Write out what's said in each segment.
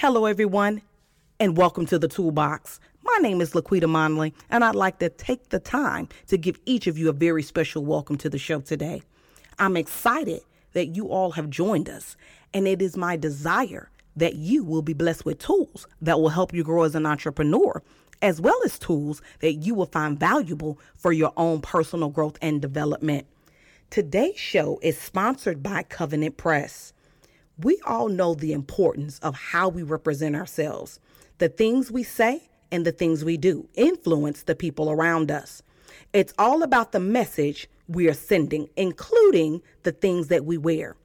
Hello, everyone, and welcome to the Toolbox. My name is Laquita Monley, and I'd like to take the time to give each of you a very special welcome to the show today. I'm excited that you all have joined us, and it is my desire that you will be blessed with tools that will help you grow as an entrepreneur, as well as tools that you will find valuable for your own personal growth and development. Today's show is sponsored by Covenant Press we all know the importance of how we represent ourselves. The things we say and the things we do influence the people around us. It's all about the message we are sending, including the things that we wear.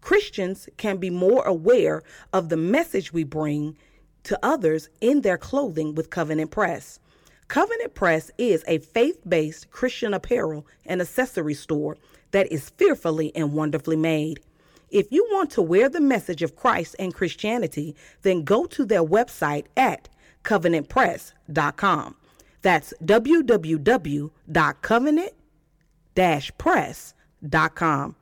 Christians can be more aware of the message we bring to others in their clothing with Covenant Press. Covenant Press is a faith based Christian apparel and accessory store that is fearfully and wonderfully made. If you want to wear the message of Christ and Christianity, then go to their website at covenantpress.com. That's www.covenant-press.com.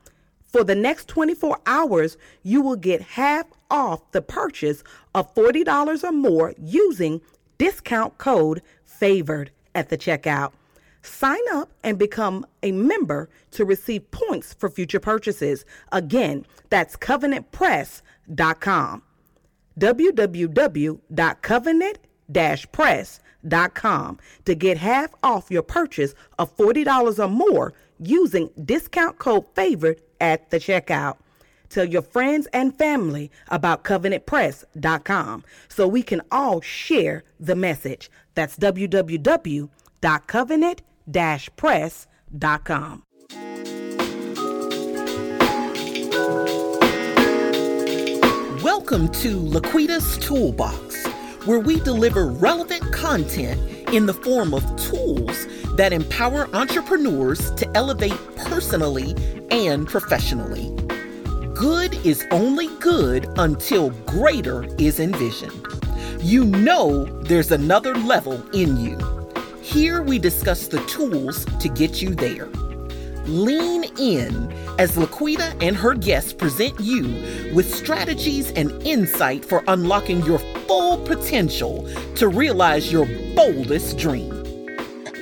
For the next 24 hours, you will get half off the purchase of $40 or more using discount code FAVORED at the checkout. Sign up and become a member to receive points for future purchases. Again, that's covenantpress.com. www.covenant-press.com to get half off your purchase of $40 or more using discount code FAVORITE at the checkout. Tell your friends and family about covenantpress.com so we can all share the message. That's www.covenant press.com. Welcome to Laquita's Toolbox, where we deliver relevant content in the form of tools that empower entrepreneurs to elevate personally and professionally. Good is only good until greater is envisioned. You know there's another level in you. Here we discuss the tools to get you there. Lean in as Laquita and her guests present you with strategies and insight for unlocking your full potential to realize your boldest dream.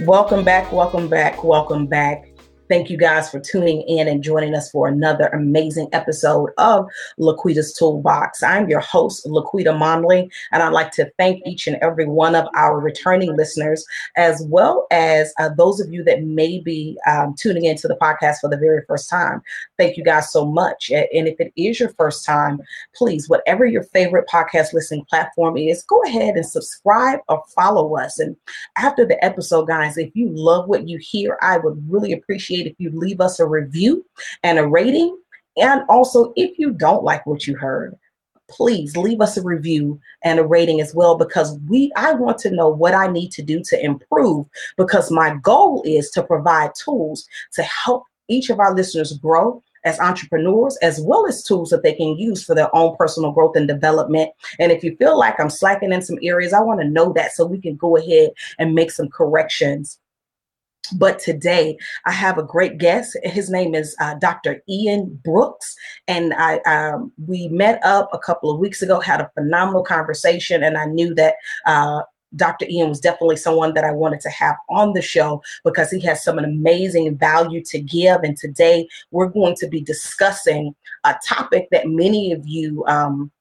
Welcome back, welcome back, welcome back. Thank you guys for tuning in and joining us for another amazing episode of Laquita's Toolbox. I'm your host, Laquita Monley, and I'd like to thank each and every one of our returning listeners, as well as uh, those of you that may be um, tuning into the podcast for the very first time. Thank you guys so much. And if it is your first time, please, whatever your favorite podcast listening platform is, go ahead and subscribe or follow us. And after the episode, guys, if you love what you hear, I would really appreciate appreciate if you leave us a review and a rating. And also, if you don't like what you heard, please leave us a review and a rating as well because we I want to know what I need to do to improve because my goal is to provide tools to help each of our listeners grow as entrepreneurs as well as tools that they can use for their own personal growth and development. And if you feel like I'm slacking in some areas, I want to know that so we can go ahead and make some corrections but today I have a great guest. His name is uh, Dr. Ian Brooks, and I um, we met up a couple of weeks ago, had a phenomenal conversation, and I knew that. Uh, Dr. Ian was definitely someone that I wanted to have on the show because he has some amazing value to give. And today we're going to be discussing a topic that many of you um,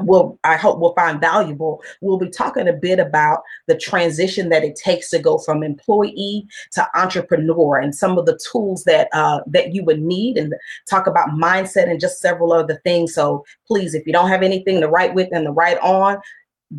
will I hope will find valuable. We'll be talking a bit about the transition that it takes to go from employee to entrepreneur and some of the tools that uh, that you would need and talk about mindset and just several other things. So please, if you don't have anything to write with and to write on,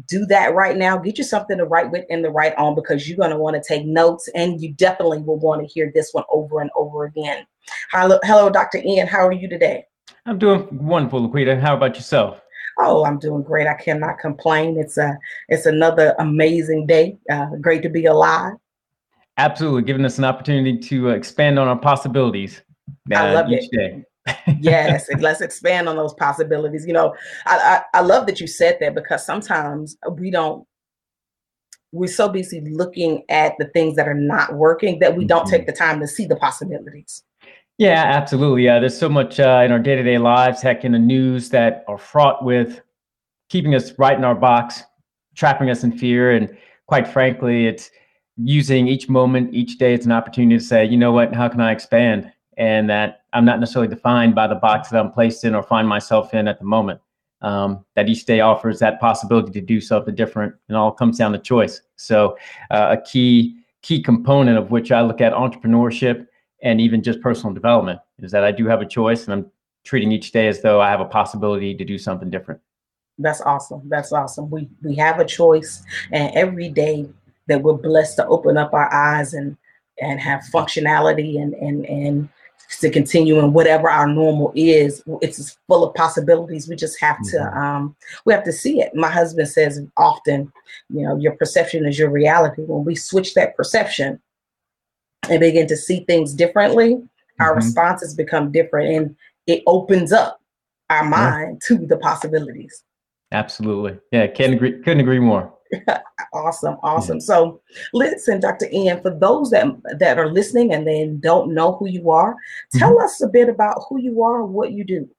do that right now. Get you something to write with and to write on because you're going to want to take notes and you definitely will want to hear this one over and over again. Hello, hello, Dr. Ian. How are you today? I'm doing wonderful, Laquita. How about yourself? Oh, I'm doing great. I cannot complain. It's a it's another amazing day. Uh, great to be alive. Absolutely, giving us an opportunity to expand on our possibilities. Uh, I love it. day. yes, let's expand on those possibilities. You know, I, I I love that you said that because sometimes we don't we're so busy looking at the things that are not working that we don't mm-hmm. take the time to see the possibilities. Yeah, absolutely. Yeah, there's so much uh, in our day-to-day lives, heck, in the news that are fraught with keeping us right in our box, trapping us in fear. And quite frankly, it's using each moment, each day, it's an opportunity to say, you know what, how can I expand? And that I'm not necessarily defined by the box that I'm placed in or find myself in at the moment. Um, that each day offers that possibility to do something different, and all comes down to choice. So, uh, a key key component of which I look at entrepreneurship and even just personal development is that I do have a choice, and I'm treating each day as though I have a possibility to do something different. That's awesome. That's awesome. We we have a choice, and every day that we're blessed to open up our eyes and and have functionality and and and to continue in whatever our normal is it's full of possibilities we just have to mm-hmm. um we have to see it my husband says often you know your perception is your reality when we switch that perception and begin to see things differently mm-hmm. our responses become different and it opens up our mind yeah. to the possibilities absolutely yeah can't agree couldn't agree more awesome, awesome. So, listen, Dr. Ian, for those that that are listening and then don't know who you are, tell mm-hmm. us a bit about who you are and what you do.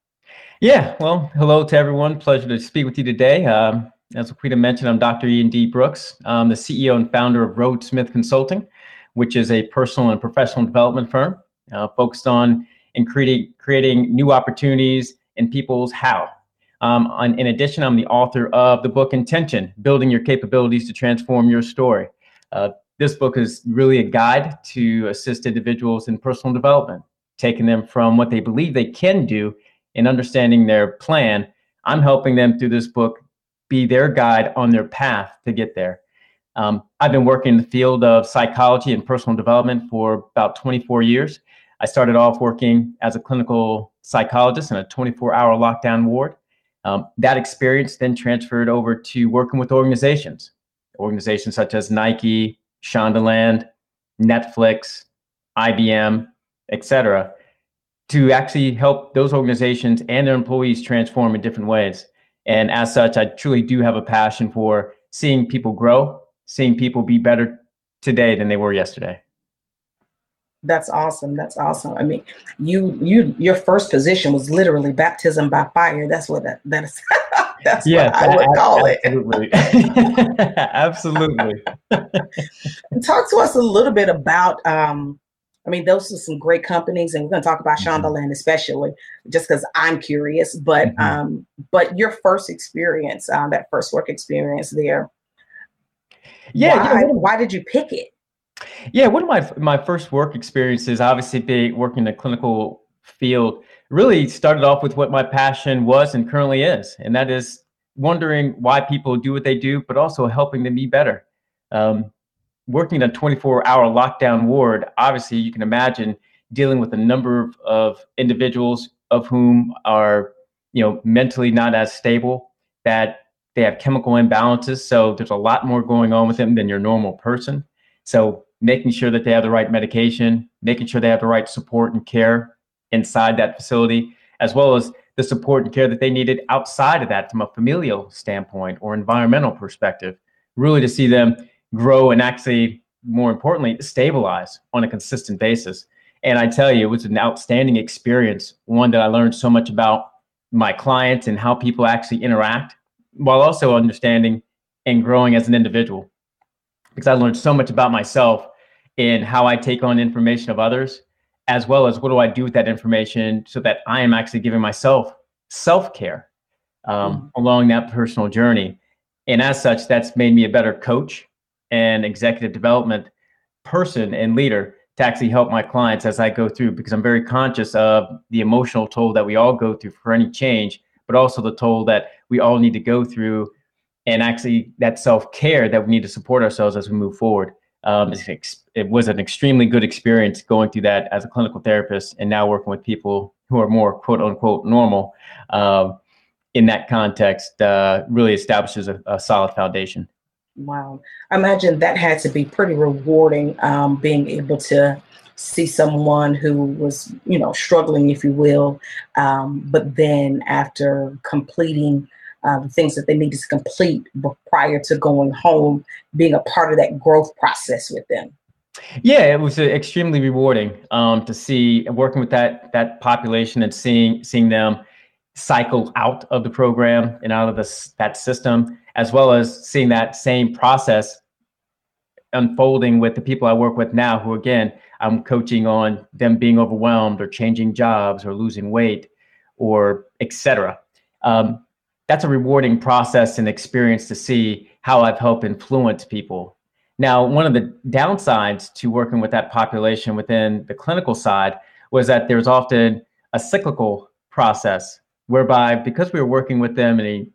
Yeah, well, hello to everyone. Pleasure to speak with you today. Um, as Laquita mentioned, I'm Dr. Ian D. Brooks. I'm the CEO and founder of Road Smith Consulting, which is a personal and professional development firm uh, focused on in creating creating new opportunities in people's how um, on, in addition, I'm the author of the book Intention Building Your Capabilities to Transform Your Story. Uh, this book is really a guide to assist individuals in personal development, taking them from what they believe they can do and understanding their plan. I'm helping them through this book be their guide on their path to get there. Um, I've been working in the field of psychology and personal development for about 24 years. I started off working as a clinical psychologist in a 24 hour lockdown ward. Um, that experience then transferred over to working with organizations, organizations such as Nike, Shondaland, Netflix, IBM, etc., to actually help those organizations and their employees transform in different ways. And as such, I truly do have a passion for seeing people grow, seeing people be better today than they were yesterday. That's awesome. That's awesome. I mean, you you your first position was literally baptism by fire. That's what that that is. that's yeah, what I would call absolutely. it. absolutely. Talk to us a little bit about. Um, I mean, those are some great companies, and we're going to talk about mm-hmm. Shondaland especially, just because I'm curious. But mm-hmm. um, but your first experience, um, that first work experience there. Yeah. Why, know, why did you pick it? Yeah, one of my my first work experiences, obviously being working in the clinical field, really started off with what my passion was and currently is, and that is wondering why people do what they do, but also helping them be better. Um, working in a 24-hour lockdown ward, obviously you can imagine dealing with a number of, of individuals of whom are, you know, mentally not as stable, that they have chemical imbalances. So there's a lot more going on with them than your normal person. So making sure that they have the right medication, making sure they have the right support and care inside that facility, as well as the support and care that they needed outside of that from a familial standpoint or environmental perspective, really to see them grow and actually, more importantly, stabilize on a consistent basis. And I tell you, it was an outstanding experience, one that I learned so much about my clients and how people actually interact, while also understanding and growing as an individual because I learned so much about myself in how I take on information of others, as well as what do I do with that information so that I am actually giving myself self care um, mm along that personal journey. And as such, that's made me a better coach and executive development person and leader to actually help my clients as I go through because I'm very conscious of the emotional toll that we all go through for any change, but also the toll that we all need to go through and actually that self care that we need to support ourselves as we move forward. Um, it was an extremely good experience going through that as a clinical therapist and now working with people who are more quote unquote normal. Um, in that context, uh, really establishes a, a, solid foundation. Wow. I imagine that had to be pretty rewarding um, being able to see someone who was, you know, struggling, if you will, um, but then after completing uh, the things that they needed to complete prior to going home, being a part of that growth process with them. Yeah, it was uh, extremely rewarding um, to see working with that that population and seeing seeing them cycle out of the program and out of this that system, as well as seeing that same process unfolding with the people I work with now, who again I'm coaching on them being overwhelmed or changing jobs or losing weight or etc. Um, that's a rewarding process and experience to see how I've helped influence people. Now, one of the downsides to working with that population within the clinical side was that there's often a cyclical process whereby because we were working with them in a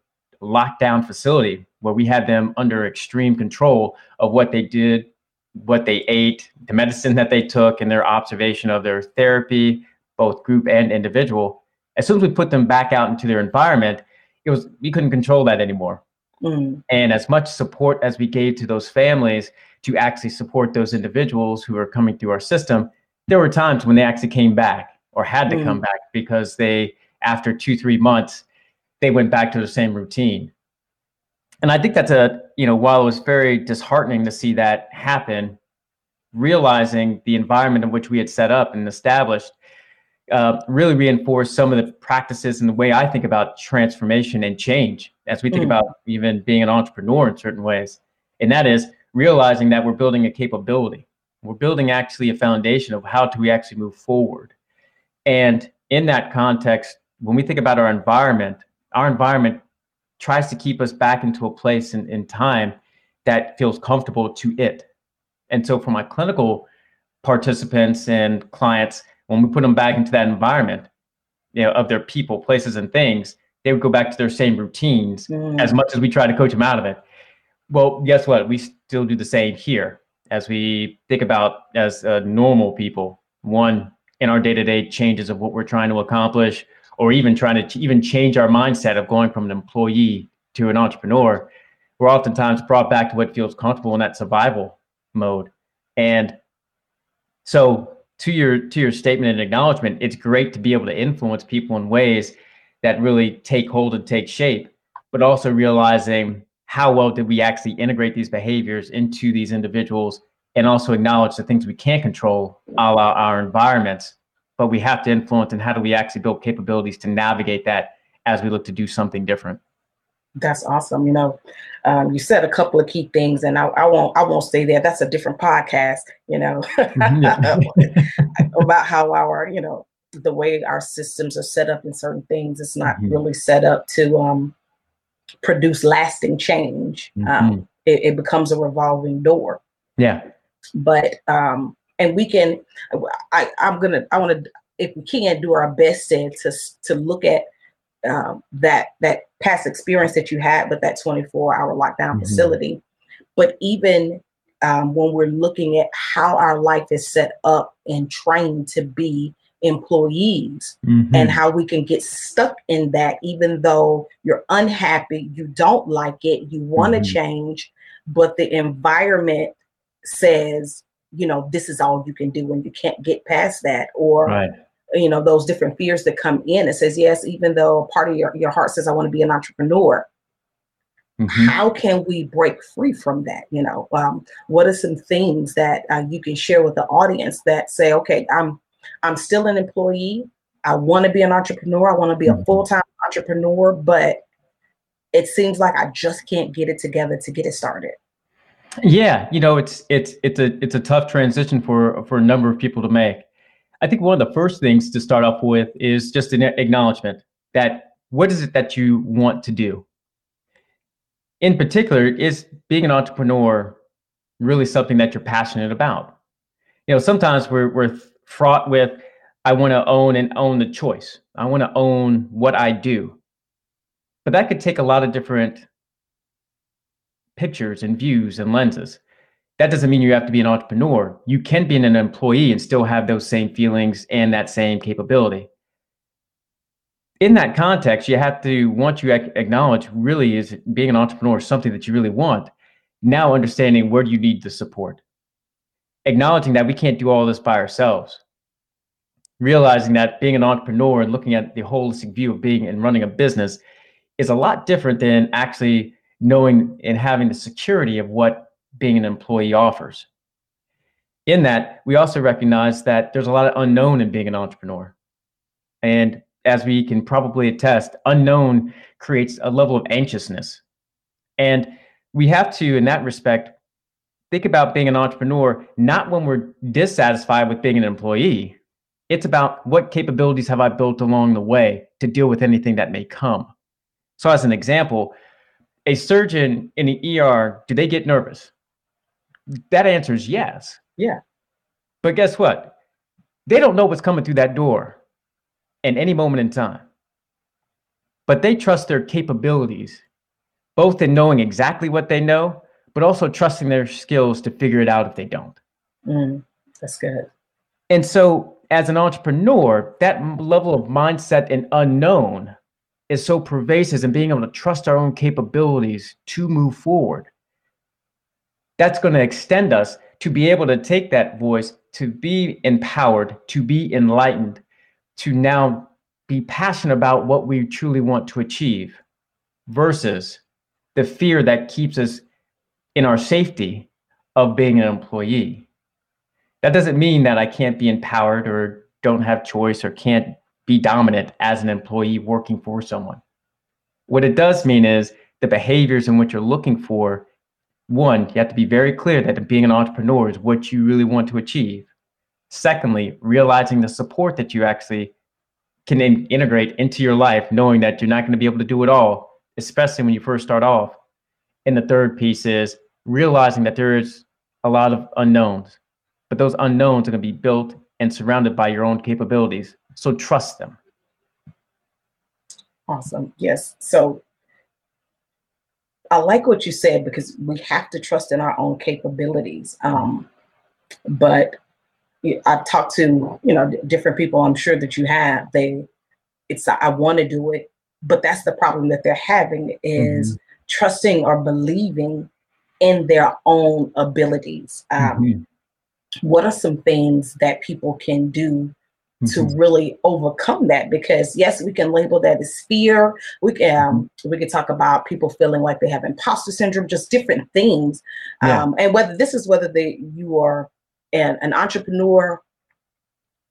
lockdown facility where we had them under extreme control of what they did, what they ate, the medicine that they took, and their observation of their therapy, both group and individual. As soon as we put them back out into their environment, it was we couldn't control that anymore. Mm. And as much support as we gave to those families to actually support those individuals who are coming through our system, there were times when they actually came back or had to mm. come back because they, after two, three months, they went back to the same routine. And I think that's a, you know, while it was very disheartening to see that happen, realizing the environment in which we had set up and established uh, really reinforced some of the practices and the way I think about transformation and change as we think mm. about even being an entrepreneur in certain ways. And that is realizing that we're building a capability. We're building actually a foundation of how do we actually move forward. And in that context, when we think about our environment, our environment tries to keep us back into a place in, in time that feels comfortable to it. And so for my clinical participants and clients, when we put them back into that environment, you know, of their people, places, and things, they would go back to their same routines mm. as much as we try to coach them out of it. Well, guess what? We still do the same here as we think about as uh, normal people. One, in our day-to-day changes of what we're trying to accomplish, or even trying to ch- even change our mindset of going from an employee to an entrepreneur, we're oftentimes brought back to what feels comfortable in that survival mode. And so to your to your statement and acknowledgement, it's great to be able to influence people in ways that really take hold and take shape, but also realizing how well did we actually integrate these behaviors into these individuals and also acknowledge the things we can't control, a la our environments, but we have to influence and how do we actually build capabilities to navigate that as we look to do something different. That's awesome. You know, um, you said a couple of key things, and I, I, won't. I won't stay there. That's a different podcast. You know, about how our, you know, the way our systems are set up in certain things. It's not mm-hmm. really set up to um, produce lasting change. Mm-hmm. Um, it, it, becomes a revolving door. Yeah. But um, and we can. I, I'm gonna. I want to. If we can do our best to to to look at um, that that past experience that you had with that 24 hour lockdown mm-hmm. facility but even um, when we're looking at how our life is set up and trained to be employees mm-hmm. and how we can get stuck in that even though you're unhappy you don't like it you want to mm-hmm. change but the environment says you know this is all you can do and you can't get past that or right. you know those different fears that come in. It says yes even though part of your, your heart says i want to be an entrepreneur. Mm-hmm. how can we break free from that you know? Um, what are some things that uh, you can share with the audience that say okay i'm i'm still an employee. I want to be an entrepreneur. I want to be mm-hmm. a full-time entrepreneur but it seems like i just can't get it together to get it started yeah you know it's it's it's a it's a tough transition for for a number of people to make I think one of the first things to start off with is just an acknowledgement that what is it that you want to do? In particular, is being an entrepreneur really something that you're passionate about? You know, sometimes we're, we're fraught with, I want to own and own the choice. I want to own what I do. But that could take a lot of different pictures and views and lenses that doesn't mean you have to be an entrepreneur. You can be an employee and still have those same feelings and that same capability. In that context, you have to, once you acknowledge really is being an entrepreneur something that you really want, now understanding where do you need the support. Acknowledging that we can't do all this by ourselves. Realizing that being an entrepreneur and looking at the holistic view of being and running a business is a lot different than actually knowing and having the security of what being an employee offers. In that, we also recognize that there's a lot of unknown in being an entrepreneur. And as we can probably attest, unknown creates a level of anxiousness. And we have to, in that respect, think about being an entrepreneur not when we're dissatisfied with being an employee. It's about what capabilities have I built along the way to deal with anything that may come. So, as an example, a surgeon in the ER, do they get nervous? That answer is yes. Yeah. But guess what? They don't know what's coming through that door in any moment in time. But they trust their capabilities, both in knowing exactly what they know, but also trusting their skills to figure it out if they don't. Mm, that's good. And so, as an entrepreneur, that level of mindset and unknown is so pervasive and being able to trust our own capabilities to move forward. That's going to extend us to be able to take that voice, to be empowered, to be enlightened, to now be passionate about what we truly want to achieve versus the fear that keeps us in our safety of being an employee. That doesn't mean that I can't be empowered or don't have choice or can't be dominant as an employee working for someone. What it does mean is the behaviors in which you're looking for one, you have to be very clear that being an entrepreneur is what you really want to achieve. Secondly, realizing the support that you actually can in- integrate into your life, knowing that you're not going to be able to do it all, especially when you first start off. And the third piece is realizing that there is a lot of unknowns, but those unknowns are going to be built and surrounded by your own capabilities. So trust them. Awesome. Yes. So I like what you said because we have to trust in our own capabilities. Um, but I've talked to you know different people. I'm sure that you have. They, it's I want to do it, but that's the problem that they're having is mm-hmm. trusting or believing in their own abilities. Um, mm-hmm. What are some things that people can do to mm-hmm. really overcome that because yes we can label that as fear we can um, we can talk about people feeling like they have imposter syndrome just different things yeah. um, and whether this is whether they you are an, an entrepreneur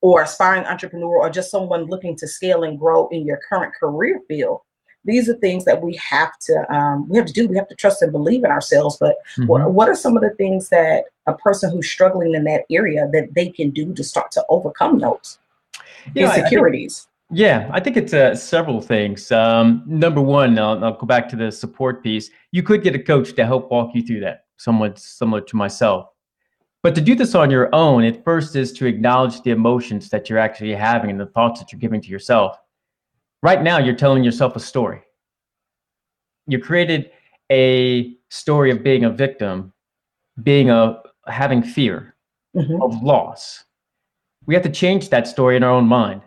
or aspiring entrepreneur or just someone looking to scale and grow in your current career field these are things that we have to um, we have to do we have to trust and believe in ourselves but mm-hmm. what, what are some of the things that a person who's struggling in that area that they can do to start to overcome those you insecurities? Know, I think, yeah, I think it's uh, several things. Um, number one, I'll, I'll, go back to the support piece. You could get a coach to help walk you through that, somewhat similar to myself. But to do this on your own, it first is to acknowledge the emotions that you're actually having and the thoughts that you're giving to yourself. Right now, you're telling yourself a story. You created a story of being a victim, being a having fear mm-hmm. of loss, we have to change that story in our own mind.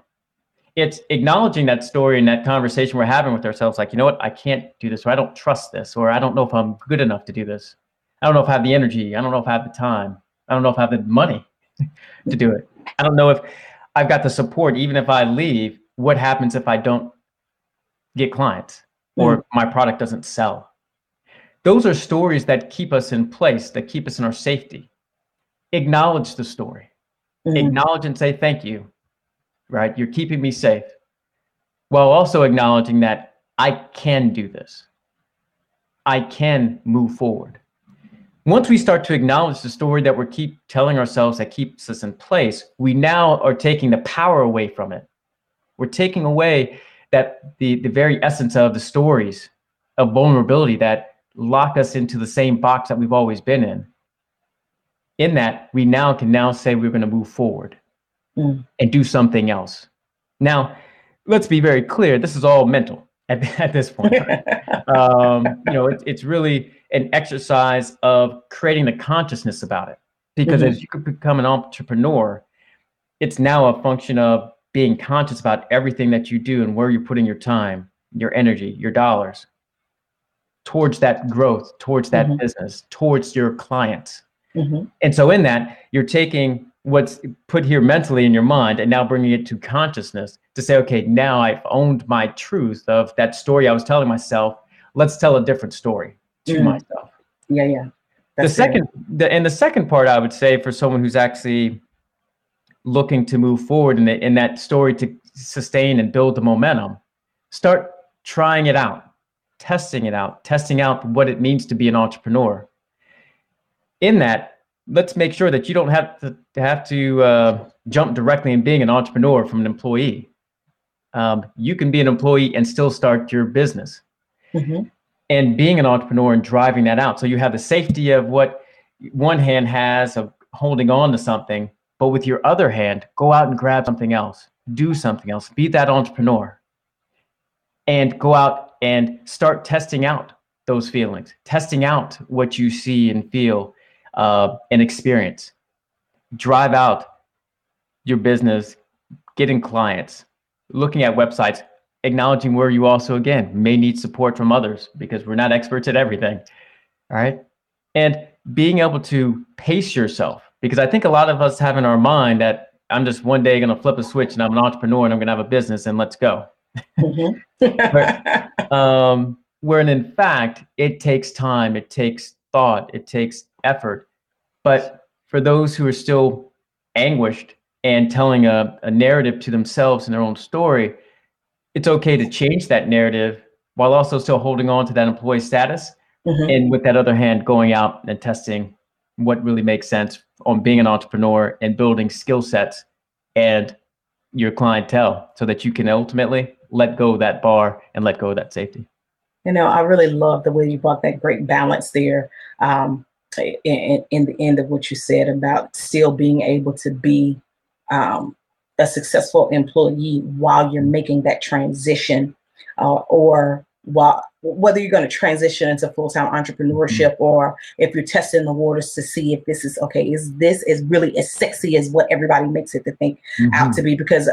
It's acknowledging that story and that conversation we're having with ourselves, like, you know what, I can't do this, or I don't trust this, or I don't know if I'm good enough to do this. I don't know if I have the energy. I don't know if I have the time. I don't know if I have the money to do it. I don't know if I've got the support. Even if I leave, what happens if I don't get clients or mm. my product doesn't sell? Those are stories that keep us in place, that keep us in our safety. Acknowledge the story mm-hmm. acknowledge and say thank you, right? You're keeping me safe while also acknowledging that I can do this. I can move forward. Once we start to acknowledge the story that we're keep telling ourselves that keeps us in place, we now are taking the power away from it. We're taking away that the, the very essence of the stories of vulnerability that lock us into the same box that we've always been in in that we now can now say we're going to move forward mm. and do something else. Now, let's be very clear. This is all mental at, at this point. um, you know, it's, it's really an exercise of creating the consciousness about it. Because mm-hmm. as you could become an entrepreneur, it's now a function of being conscious about everything that you do and where you're putting your time, your energy, your dollars towards that growth, towards that mm-hmm. business, towards your clients. Mm-hmm. And so, in that, you're taking what's put here mentally in your mind and now bringing it to consciousness to say, okay, now I've owned my truth of that story I was telling myself. Let's tell a different story to mm-hmm. myself. Yeah, yeah. That's the second, the, and the second part, I would say, for someone who's actually looking to move forward in, the, in that story to sustain and build the momentum, start trying it out, testing it out, testing out what it means to be an entrepreneur. In that, let's make sure that you don't have to have to uh, jump directly in being an entrepreneur from an employee. Um, you can be an employee and still start your business. Mm-hmm. And being an entrepreneur and driving that out. So you have the safety of what one hand has of holding on to something, but with your other hand, go out and grab something else, do something else, be that entrepreneur, and go out and start testing out those feelings, testing out what you see and feel uh, and experience. Drive out your business, getting clients, looking at websites, acknowledging where you also, again, may need support from others because we're not experts at everything. All right. And being able to pace yourself, because I think a lot of us have in our mind that I'm just one day going to flip a switch and I'm an entrepreneur and I'm going to have a business and let's go. Mm-hmm. um, when in fact, it takes time, it takes thought, it takes effort. But for those who are still anguished and telling a, a narrative to themselves and their own story, it's okay to change that narrative while also still holding on to that employee status. Mm-hmm. And with that other hand, going out and testing what really makes sense on being an entrepreneur and building skill sets and your clientele so that you can ultimately let go of that bar and let go of that safety. You know, I really love the way you brought that great balance there. Um, in, in the end of what you said about still being able to be um, a successful employee while you're making that transition uh, or while whether you're going to transition into full-time entrepreneurship mm-hmm. or if you're testing the waters to see if this is okay is this is really as sexy as what everybody makes it to think mm-hmm. out to be because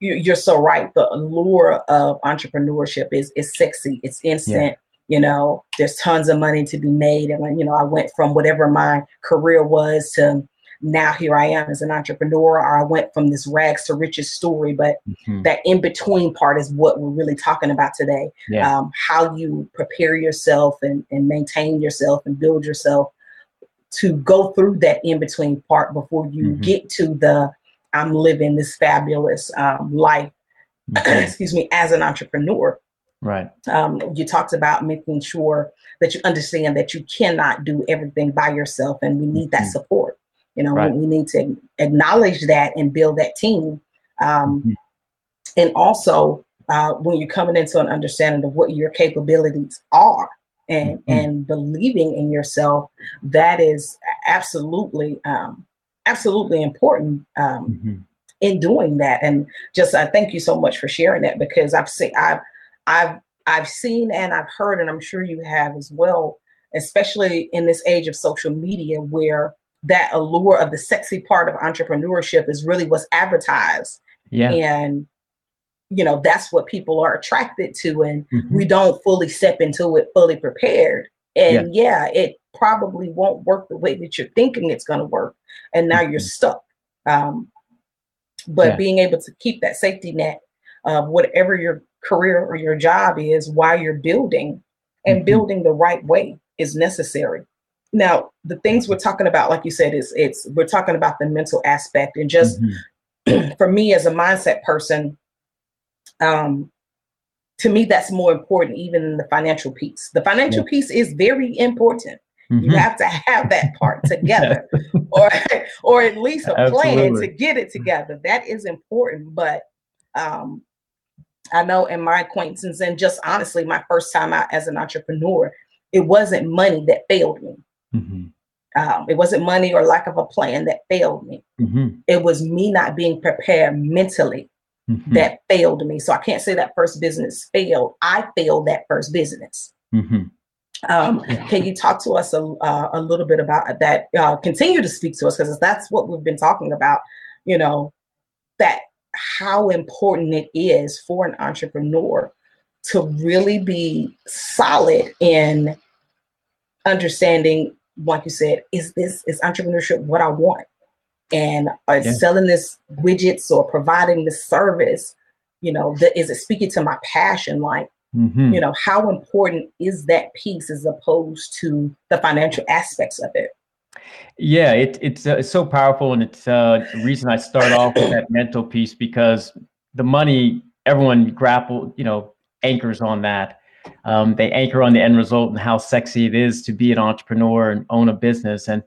you're so right the allure of entrepreneurship is is sexy it's instant you know there's tons of money to be made and you know i went from whatever my career was to now here i am as an entrepreneur or i went from this rags to riches story but mm-hmm. that in between part is what we're really talking about today yeah. um, how you prepare yourself and, and maintain yourself and build yourself to go through that in between part before you mm-hmm. get to the i'm living this fabulous um, life mm-hmm. excuse me as an entrepreneur Right. Um, you talked about making sure that you understand that you cannot do everything by yourself, and we need that mm-hmm. support. You know, right. we, need to acknowledge that and build that team. Um, mm-hmm. And also, uh, when you're coming into an understanding of what your capabilities are and mm-hmm. and believing in yourself, that is absolutely um, absolutely important. Um, mm-hmm. In doing that, and just I uh, thank you so much for sharing that because I've seen I've I've I've seen and I've heard, and I'm sure you have as well, especially in this age of social media where that allure of the sexy part of entrepreneurship is really what's advertised. Yeah. And you know, that's what people are attracted to. And mm-hmm. we don't fully step into it fully prepared. And yeah. yeah. it probably won't work the way that you're thinking it's gonna work. And now mm-hmm. you're stuck. Um, but yeah. being able to keep that safety net of whatever you're career or your job is why you're building and mm-hmm. building the right way is necessary now the things we're talking about like you said is it's we're talking about the mental aspect and just mm-hmm. for me as a mindset person um to me that's more important even than the financial piece the financial yeah. piece is very important mm-hmm. you have to have that part together or or at least a Absolutely. plan to get it together that is important but um I know in my acquaintances and just honestly, my first time out as an entrepreneur, it wasn't money that failed me. Mm-hmm. Um, it wasn't money or lack of a plan that failed me. Mm-hmm. It was me not being prepared mentally mm-hmm. that failed me. So I can't say that first business failed. I failed that first business. Mm-hmm. Um, can you talk to us a, uh, a little bit about that? Uh, continue to speak to us because that's what we've been talking about. You know, that how important it is for an entrepreneur to really be solid in understanding, like you said, is this is entrepreneurship what I want? And are yeah. selling this widgets or providing this service, you know, is it speaking to my passion? Like, mm-hmm. you know, how important is that piece as opposed to the financial aspects of it? Yeah, it, it's uh, it's so powerful, and it's uh, the reason I start off with that mental piece because the money, everyone grapple, you know, anchors on that. Um, they anchor on the end result and how sexy it is to be an entrepreneur and own a business. And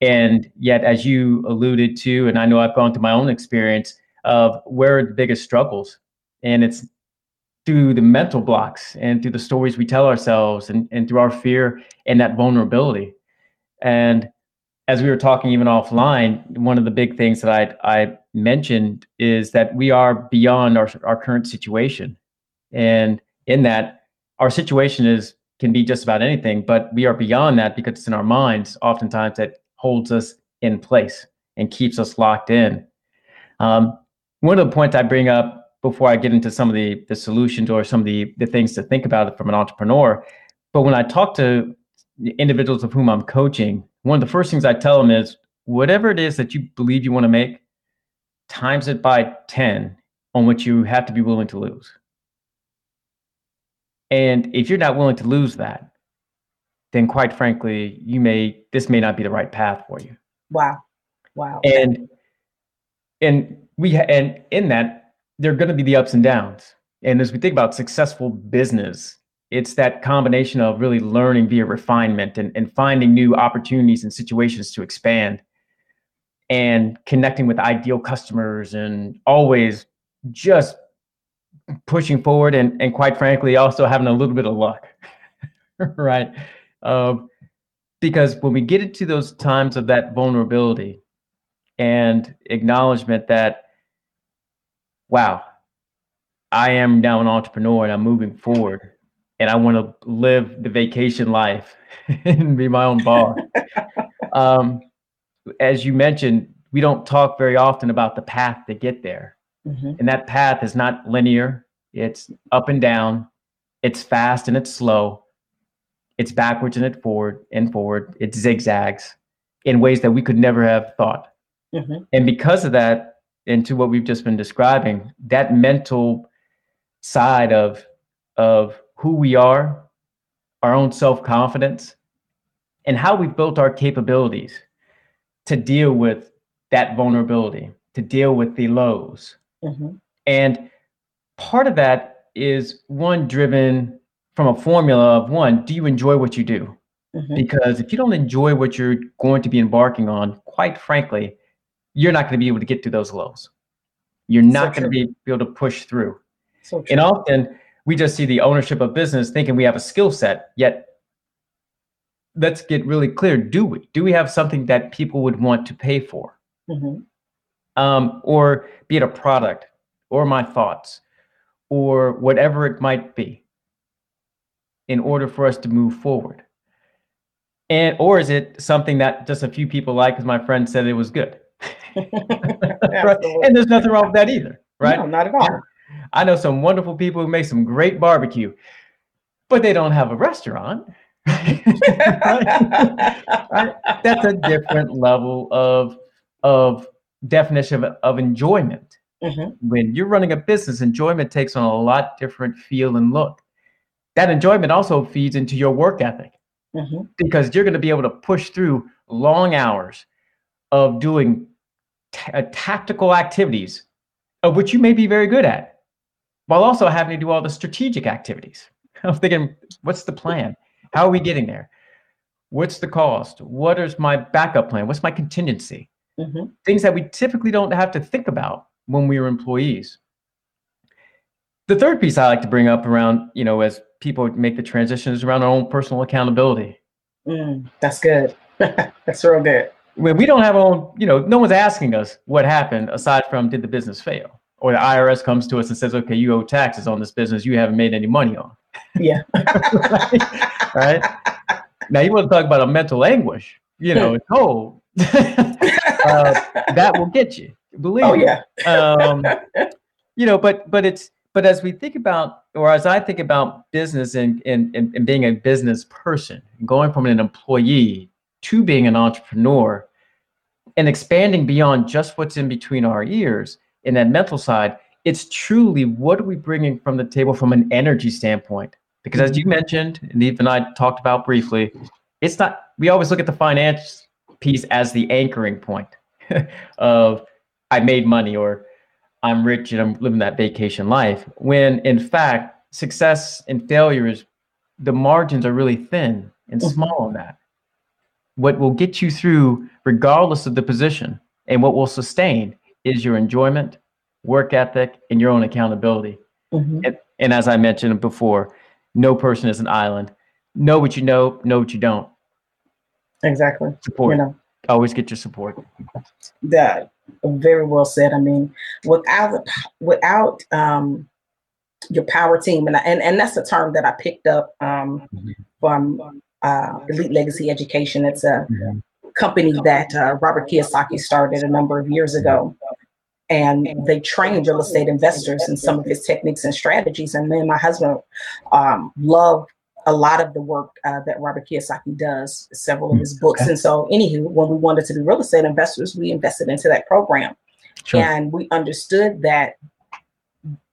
and yet, as you alluded to, and I know I've gone through my own experience of where are the biggest struggles, and it's through the mental blocks and through the stories we tell ourselves and, and through our fear and that vulnerability. And as we were talking even offline, one of the big things that I I mentioned is that we are beyond our, our current situation. And in that, our situation is can be just about anything, but we are beyond that because it's in our minds oftentimes that holds us in place and keeps us locked in. Um, one of the points I bring up before I get into some of the, the solutions or some of the, the things to think about it from an entrepreneur, but when I talk to individuals of whom I'm coaching, one of the first things I tell them is whatever it is that you believe you want to make, times it by 10 on what you have to be willing to lose. And if you're not willing to lose that, then quite frankly, you may this may not be the right path for you. Wow. Wow. And and we and in that there are going to be the ups and downs. And as we think about successful business, it's that combination of really learning via refinement and, and finding new opportunities and situations to expand and connecting with ideal customers and always just pushing forward and, and quite frankly also having a little bit of luck right? Um, because when we get into those times of that vulnerability and acknowledgement that, wow, I am now an entrepreneur and I'm moving forward and I want to live the vacation life and be my own boss. um, as you mentioned, we don't talk very often about the path to get there. Mm-hmm. And that path is not linear, it's up and down, it's fast and it's slow it's backwards and it forward and forward. It zigzags in ways that we could never have thought. Mm-hmm. And because of that, into what we've just been describing, that mental side of of who we are, our own self-confidence, and how we've built our capabilities to deal with that vulnerability, to deal with the lows. Mm-hmm. And part of that is one driven from a formula of one, do you enjoy what you do? Mm-hmm. Because if you don't enjoy what you're going to be embarking on, quite frankly, you're not going to be able to get to those lows. You're not so going to be able to push through. So and often we just see the ownership of business thinking we have a skill set, yet let's get really clear. Do we? Do we have something that people would want to pay for? Mm-hmm. Um, or be it a product or my thoughts or whatever it might be in order for us to move forward? And or is it something that just a few people like because my friend said it was good? right? And there's nothing wrong with that either, right? No, not at all. I know some wonderful people who make some great barbecue, but they don't have a restaurant. right? That's a different level of of definition of, of enjoyment. Mm-hmm. When you're running a business, enjoyment takes on a lot different feel and look that enjoyment also feeds into your work ethic mm-hmm. because you're going to be able to push through long hours of doing t- uh, tactical activities of which you may be very good at while also having to do all the strategic activities i'm thinking what's the plan how are we getting there what's the cost what is my backup plan what's my contingency mm-hmm. things that we typically don't have to think about when we are employees the third piece I like to bring up around, you know, as people make the transitions around our own personal accountability. Mm, that's good. that's real good. When we don't have our own, you know, no one's asking us what happened aside from did the business fail? Or the IRS comes to us and says, okay, you owe taxes on this business you haven't made any money on. Yeah. right? right? Now you want to talk about a mental anguish, you know, oh, uh, that will get you. Believe oh, yeah. um, you know, but but it's but as we think about, or as I think about business and, and, and, being a business person, going from an employee to being an entrepreneur and expanding beyond just what's in between our ears in that mental side, it's truly what are we bringing from the table from an energy standpoint? Because as you mm-hmm. mentioned, and Eve and I talked about briefly, it's not, we always look at the finance piece as the anchoring point of I made money or I'm rich and I'm living that vacation life. When in fact, success and failure is the margins are really thin and Mhm. small on that. What will get you through, regardless of the position, and what will sustain is your enjoyment, work ethic, and your own accountability. Mhm. And, and as I mentioned before, no person is an island. Know what you know, know what you don't. Exactly. Support. You know. Always get your support. that very well said. I mean, without without um, your power team, and and and that's a term that I picked up um, from uh, Elite Legacy Education. It's a Mhm. company that uh, Robert Kiyosaki started a number of years ago. And they trained real estate investors in some of his techniques and strategies. And me and my husband um, love a lot of the work uh, that Robert Kiyosaki does, several of his books. Okay. And so, anywho, when we wanted to be real estate investors, we invested into that program. Sure. And we understood that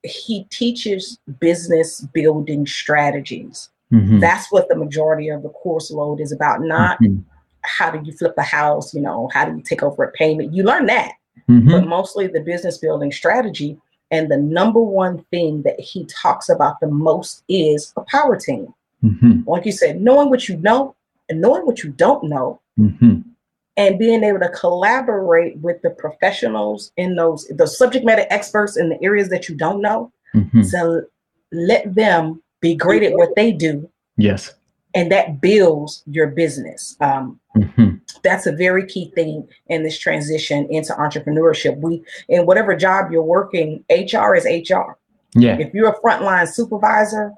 he teaches business building strategies. Mhm. That's what the majority of the course load is about, not Mhm. how do you flip a house, you know, how do you take over a payment. You learn that, Mhm. but mostly the business building strategy. And the number one thing that he talks about the most is a power team. Mhm. Like you said, knowing what you know and knowing what you don't know Mhm. and being able to collaborate with the professionals in those the subject matter experts in the areas that you don't know so let them be great at what they do Yes. And that builds your business um, Mhm. that's a very key thing in this transition into entrepreneurship we in whatever job you're working hr is hr Yeah. if you're a frontline supervisor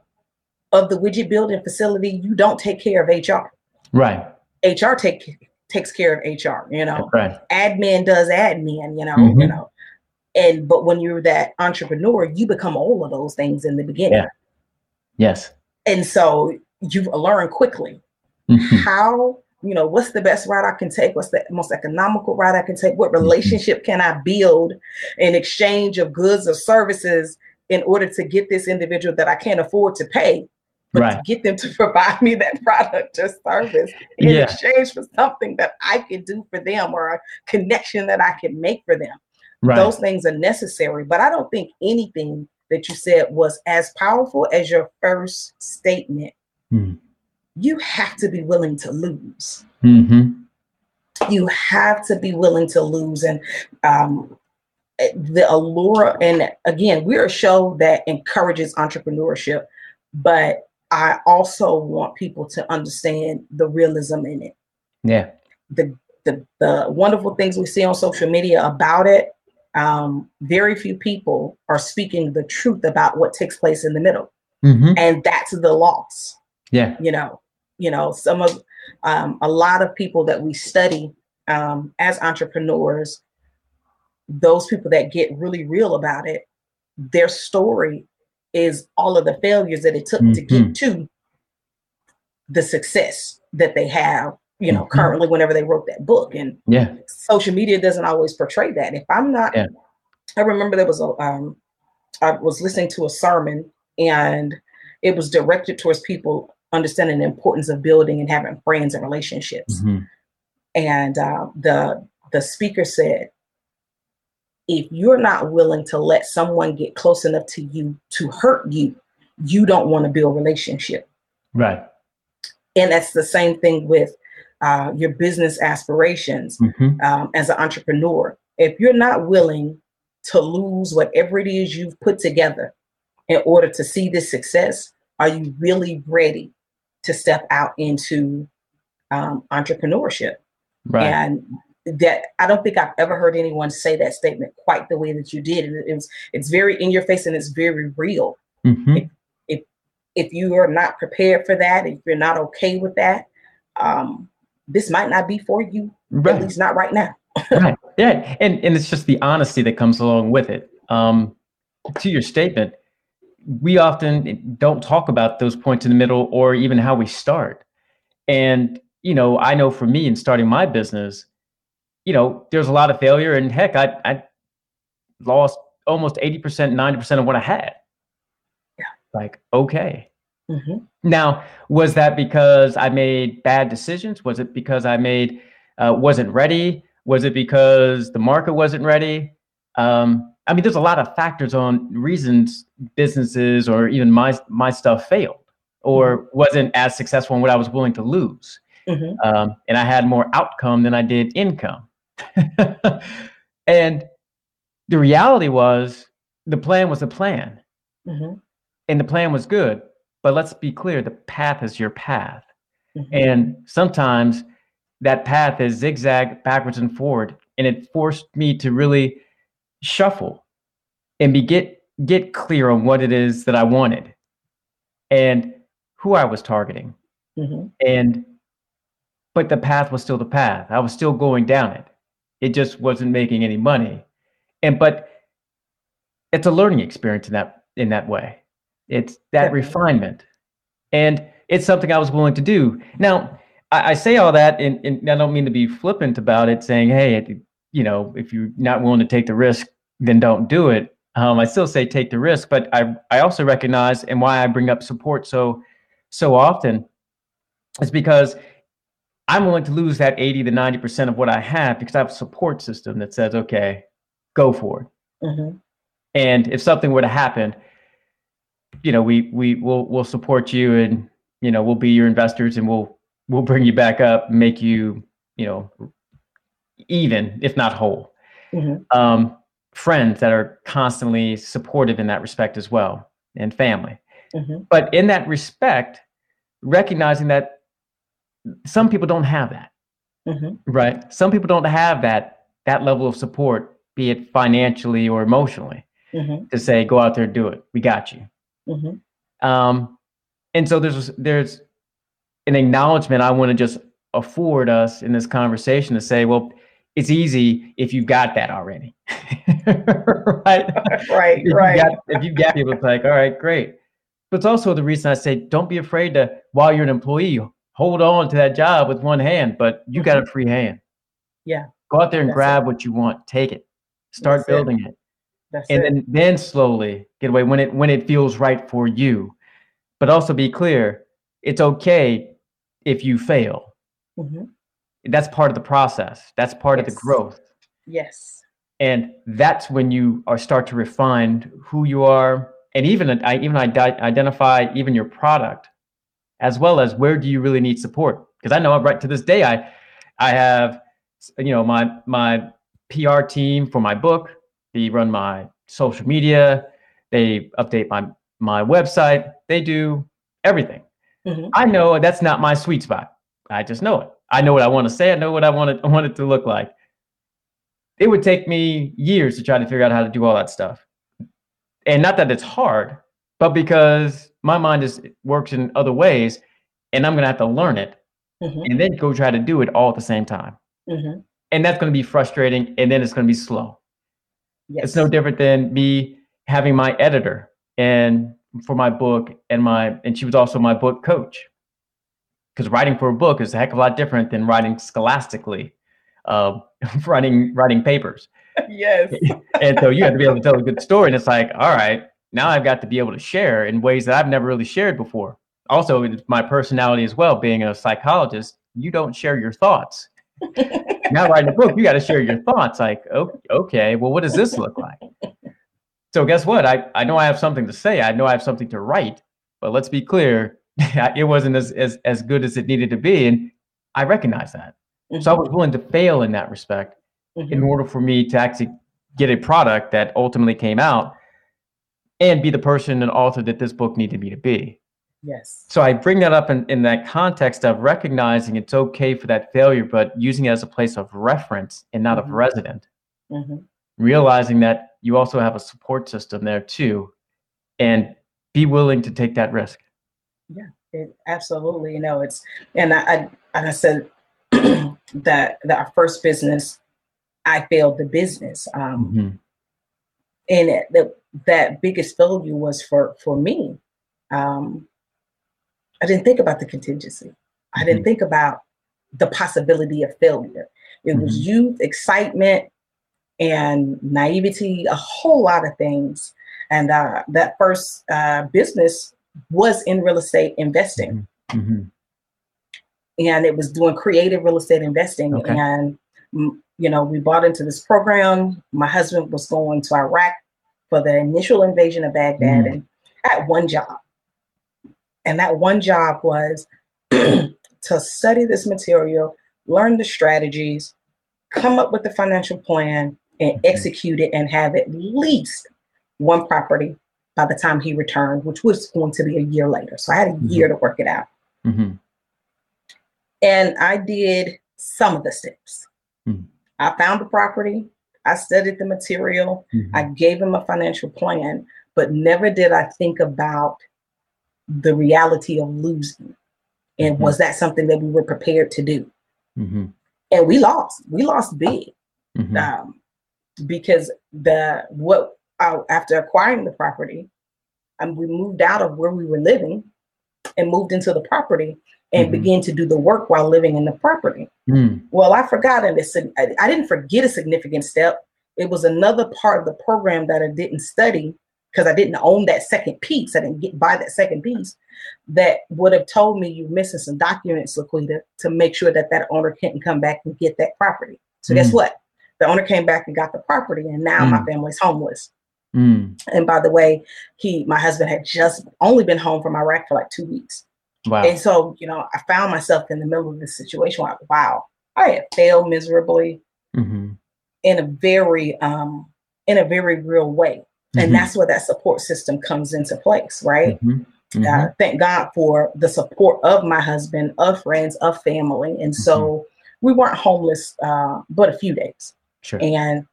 of the widget building facility you don't take care of hr Right. hr take, takes care of hr you know Right. admin does admin, you know, Mhm. you know. And but when you're that entrepreneur, you become all of those things in the beginning. Yeah. Yes. And so you learn quickly Mhm. how, you know, what's the best route I can take? What's the most economical route I can take? What relationship can I build in exchange of goods or services in order to get this individual that I can't afford to pay, but to get them to provide me that product or service in Yeah. exchange for something that I can do for them or a connection that I can make for them. Right. Those things are necessary, but I don't think anything that you said was as powerful as your first statement. Hmm. You have to be willing to lose. Mhm. You have to be willing to lose. And um, the allure, and again, we're a show that encourages entrepreneurship, but I also want people to understand the realism in it. Yeah. the the the wonderful things we see on social media about it um very few people are speaking the truth about what takes place in the middle Mhm. and that's the loss Yeah. you know you know some of um a lot of people that we study um as entrepreneurs those people that get really real about it their story is all of the failures that it took to get to the success that they have you know Mhm. currently whenever they wrote that book and Yeah. social media doesn't always portray that. If I'm not, Yeah. I remember there was a, um, I was listening to a sermon and it was directed towards people understanding the importance of building and having friends and relationships. Mhm. And uh, the the speaker said, if you're not willing to let someone get close enough to you to hurt you, you don't want to build relationship. Right. And that's the same thing with uh, your business aspirations Mhm. um, as an entrepreneur. If you're not willing to lose whatever it is you've put together in order to see this success, are you really ready to step out into um, entrepreneurship? Right. And that I don't think I've ever heard anyone say that statement quite the way that you did. And it's it's very in your face and it's very real. Mhm. If you are not prepared for that, if you're not okay with that, um, this might not be for you. At least not right now. right. Yeah. And and it's just the honesty that comes along with it. Um, to your statement, we often don't talk about those points in the middle or even how we start. And you know, I know for me in starting my business, you know, there's a lot of failure, and heck, I I lost almost eighty percent, ninety percent of what I had. Yeah. Like okay. Mhm. Now, was that because I made bad decisions? Was it because I made uh, wasn't ready? Was it because the market wasn't ready? Um, I mean, there's a lot of factors on reasons businesses or even my my stuff failed or mm-hmm. wasn't as successful in what I was willing to lose. Mm-hmm. Um, and I had more outcome than I did income. and the reality was the plan was a plan. Mm-hmm. And the plan was good. But let's be clear the path is your path. Mm-hmm. And sometimes that path is zigzag backwards and forward. And it forced me to really shuffle and be get get clear on what it is that I wanted and who I was targeting. Mm-hmm. And but the path was still the path. I was still going down it. It just wasn't making any money. And but it's a learning experience in that in that way. It's that yeah. refinement. And it's something I was willing to do. Now, I, I say all that, and, and, I don't mean to be flippant about it, saying, hey, it, you know, if you're not willing to take the risk, then don't do it. Um, I still say take the risk, but I, I also recognize, and why I bring up support so so often is because I'm willing to lose that 80 to 90% of what I have because I have a support system that says, okay, go for it. Mm-hmm. And if something were to happen, you know, we we will we'll support you and you know, we'll be your investors and we'll we'll bring you back up, make you, you know, even, if not whole. Mm-hmm. Um, friends that are constantly supportive in that respect as well, and family. Mm-hmm. But in that respect, recognizing that some people don't have that, mm-hmm. right? Some people don't have that that level of support, be it financially or emotionally, mm-hmm. to say, "Go out there, do it. We got you." Mm-hmm. Um, and so there's there's an acknowledgement I want to just afford us in this conversation to say, well, it's easy if you've got that already, right? right, if right. You got, if you've got people, it's like, all right, great. But it's also the reason I say, don't be afraid to, while you're an employee, hold on to that job with one hand, but you got a mm-hmm. free hand. Yeah. Go out there and That's grab it. what you want, take it, start That's building it. it. and it. then then slowly get away when it when it feels right for you. But also be clear, it's okay if you fail. Mm-hmm. That's part of the process. That's part yes. of the growth. Yes. And that's when you are start to refine who you are, and even I even identify even your product, as well as where do you really need support. Because I know right to this day, I I have you know my my PR team for my book. They run my social media. They update my my website. They do everything. Mm-hmm. I know that's not my sweet spot. I just know it. I know what I want to say. I know what I want it, I want it to look like. It would take me years to try to figure out how to do all that stuff. And not that it's hard, but because my mind is works in other ways, and I'm gonna have to learn it mm-hmm. and then go try to do it all at the same time. Mm-hmm. And that's gonna be frustrating, and then it's gonna be slow. Yes. It's no different than me having my editor and for my book and my and she was also my book coach because writing for a book is a heck of a lot different than writing scholastically uh, writing writing papers yes and so you have to be able to tell a good story and it's like all right now i've got to be able to share in ways that i've never really shared before also my personality as well being a psychologist you don't share your thoughts now writing a book you got to share your thoughts like okay well what does this look like so guess what? I, I know I have something to say. I know I have something to write, but let's be clear, it wasn't as, as, as good as it needed to be. And I recognize that. Mm-hmm. So I was willing to fail in that respect mm-hmm. in order for me to actually get a product that ultimately came out and be the person and author that this book needed me to be. Yes. So I bring that up in, in that context of recognizing it's okay for that failure, but using it as a place of reference and not mm-hmm. of resident. Mm-hmm. Realizing that you also have a support system there too and be willing to take that risk yeah it, absolutely you know it's and i, I and i said that that our first business i failed the business um mm-hmm. and it, the, that biggest failure was for for me um i didn't think about the contingency mm-hmm. i didn't mm-hmm. think about the possibility of failure it mm-hmm. was youth excitement and naivety, a whole lot of things. And uh, that first uh, business was in real estate investing. Mm-hmm. mm-hmm. And it was doing creative real estate investing. Okay. And you know, we bought into this program. My husband was going to Iraq for the initial invasion of Baghdad, mm. and I had one job. And that one job was to study this material, learn the strategies, come up with the financial plan, and mm-hmm. execute it, and have at least one property by the time he returned, which was going to be a year later. So I had a mm-hmm. year to work it out. Mm-hmm. And I did some of the steps. Mm-hmm. I found the property, I studied the material, mm-hmm. I gave him a financial plan, but never did I think about the reality of losing. And mm-hmm. was that something that we were prepared to do? Mm-hmm. And we lost. We lost big. Um, because the what uh, after acquiring the property, and we moved out of where we were living and moved into the property and mm-hmm. began to do the work while living in the property. Mm. Well, I forgot, and I didn't forget a significant step. It was another part of the program that I didn't study because I didn't own that second piece. I didn't get buy that second piece that would have told me you're missing some documents, Laquita, to make sure that that owner couldn't come back and get that property. So mm. guess what? The owner came back and got the property, and now mm. my family's homeless. Mm. And by the way, he, my husband, had just only been home from Iraq for like two weeks. Wow. And so, you know, I found myself in the middle of this situation. Like, wow, I had failed miserably mm-hmm. in a very, um, in a very real way. Mm-hmm. And that's where that support system comes into place, right? Mm-hmm. Uh, mm-hmm. thank God for the support of my husband, of friends, of family. And so mm-hmm. we weren't homeless, uh, but a few days. Sure. And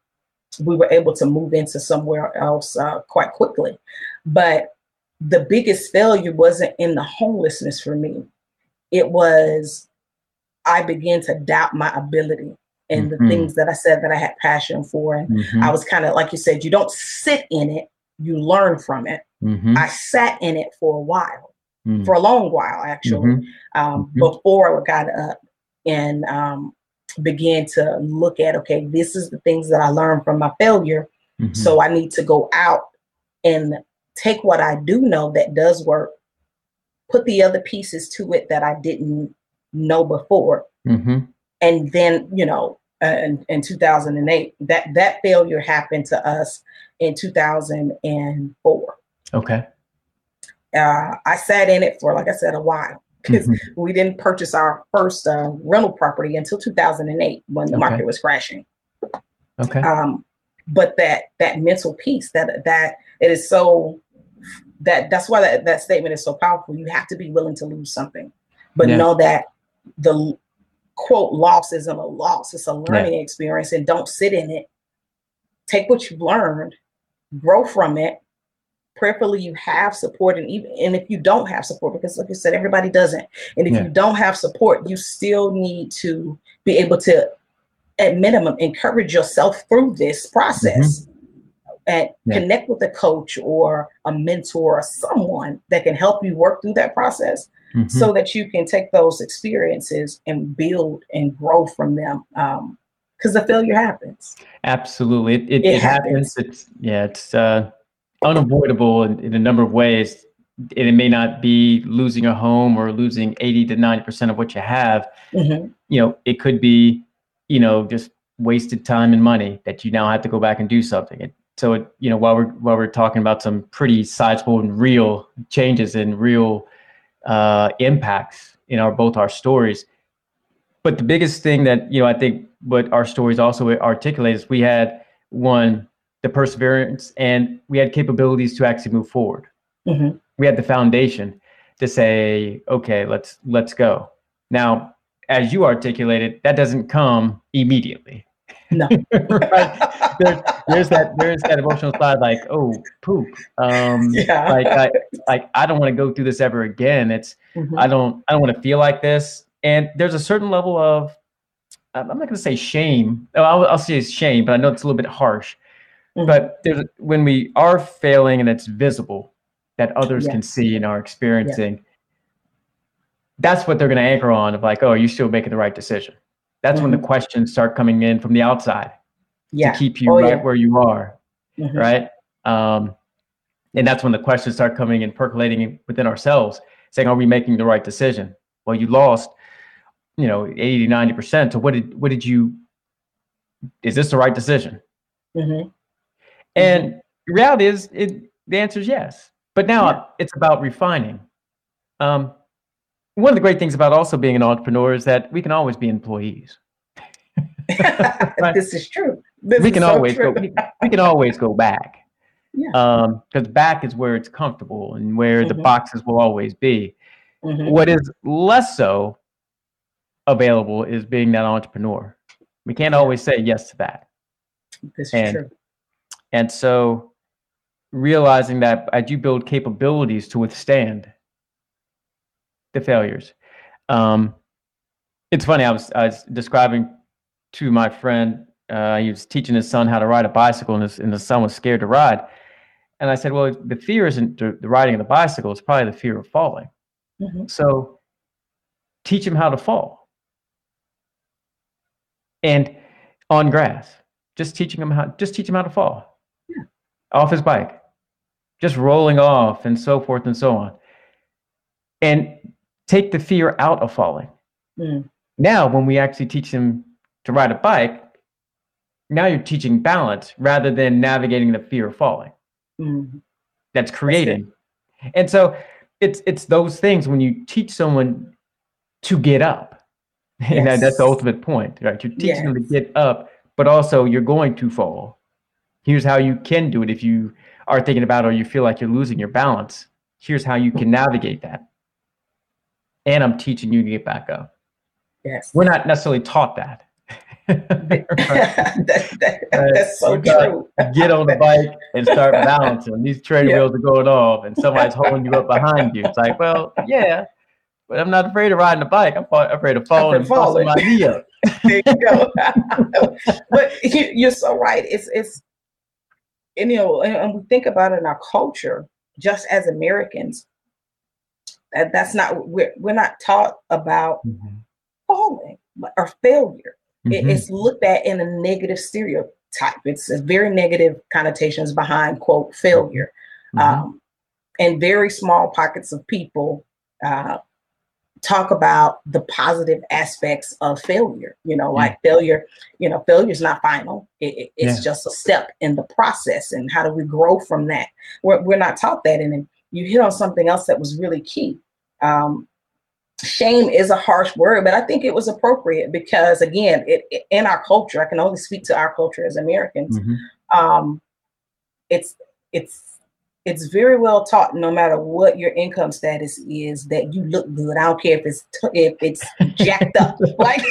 we were able to move into somewhere else uh, quite quickly. But the biggest failure wasn't in the homelessness for me. It was I began to doubt my ability and mm-hmm. the things that I said that I had passion for. And mm-hmm. I was kind of like you said, you don't sit in it, you learn from it. Mm-hmm. I sat in it for a while, mm. for a long while actually, mm-hmm. um, mm-hmm. before I got up and um, began to look at okay, this is the things that I learned from my failure. Mm-hmm. So I need to go out and take what I do know that does work, put the other pieces to it that I didn't know before, mm-hmm. and then you know, uh, in, in 2008, that that failure happened to us in 2004. Okay. Uh, I sat in it for, like I said, a while because mm-hmm. we didn't purchase our first uh, rental property until 2008 when the okay. market was crashing. Okay. Um, but that that mental piece that that it is so that that's why that, that statement is so powerful. You have to be willing to lose something, but yeah. know that the quote loss isn't a loss; it's a learning yeah. experience, and don't sit in it. Take what you've learned, grow from it. Prayerfully, you have support, and even and if you don't have support, because like I said, everybody doesn't, and if yeah. you don't have support, you still need to be able to, at minimum, encourage yourself through this process. Mm-hmm and yeah. connect with a coach or a mentor or someone that can help you work through that process mm-hmm. so that you can take those experiences and build and grow from them um, because the failure happens absolutely it, it, it, it happens. happens. it's yeah it's uh, unavoidable in, in, a number of ways. And it may not be losing a home or losing 80 to 90 percent of what you have. Mm-hmm. you know it could be you know just wasted time and money that you now have to go back and do something. It, so it, you know while we're while we're talking about some pretty sizable and real changes and real uh, impacts in our both our stories. But the biggest thing that you know i think what our stories also articulate is we had one the perseverance and we had capabilities to actually move forward mm-hmm. we had the foundation to say okay let's let's go now as you articulated that doesn't come immediately no. right? There's, there's that there's that emotional side like oh poop um yeah. like I like I don't want to go through this ever again it's mm-hmm. I don't I don't want to feel like this and there's a certain level of I'm not going to say shame oh, I'll, I'll say shame but I know it's a little bit harsh mm-hmm. but there's when we are failing and it's visible that others yeah. can see and are experiencing yeah. that's what they're going to anchor on of like oh are you still making the right decision that's mm-hmm. when the mm-hmm. questions start coming in from the outside yeah. to keep you oh, right yeah. where you are, mm-hmm. right? Um, and that's when the questions start coming and percolating within ourselves, saying, "Are we making the right decision?" Well, you lost, you know, 80 90 percent. So what did what did you is this the right decision? Mm-hmm. And the reality is, it, the answer is yes. But now Yeah. it's about refining. Um, one of the great things about also being an entrepreneur is that we can always be employees. Right. This is true. This we is can so always true. go. We, we can always go back. Yeah. Um, because back is where it's comfortable and where the Mhm. boxes will always be. Mhm. What is less so available is being that entrepreneur. We can't always say yes to that. This is and- true. And so realizing that as you build capabilities to withstand the failures. Um, it's funny, I was, I was describing to my friend, uh, he was teaching his son how to ride a bicycle and his, and the son was scared to ride. And I said, well, the fear isn't the, riding of the bicycle, it's probably the fear of falling. Mhm. So teach him how to fall. And on grass, just teaching him how just teach him how to fall. Off his bike. Just rolling off and so forth and so on. And take the fear out of falling. Mm. Now when we actually teach him to ride a bike, now you're teaching balance rather than navigating the fear of falling Mm. that's created. And so it's it's those things when you teach someone to get up. And that, that's the ultimate point, right? You're teaching them to get up, but also you're going to fall. Here's how you can do it if you are thinking about or you feel like you're losing your balance. Here's how you can navigate that. And I'm teaching you to get back up. Yes. We're not necessarily taught that. That, that, that's so true. get on the bike and start balancing. These training Yeah. wheels are going off, and somebody's holding you up behind you. It's like, well, yeah, but I'm not afraid of riding a bike. I'm afraid of falling and busting my falling. knee up. there you go. but you, you're so right. It's it's and, you know, and, and we think about it in our culture, just as Americans. That that's not we're we're not taught about falling or failure. It- Mhm. it's looked at in a negative stereotype. It's a very negative connotations behind quote failure. Mhm. um, and very small pockets of people uh, talk about the positive aspects of failure. You know, like failure. You know, failure is not final. It, it- it's Yeah. just a step in the process. And how do we grow from that? We're, we're not taught that. And then you hit on something else that was really key. Um, shame is a harsh word, but I think it was appropriate because, again, it, it- in our culture, I can only speak to our culture as Americans Mhm. um, it's it's it's very well taught no matter what your income status is that you look good. I don't care if it's t- if it's jacked up. Like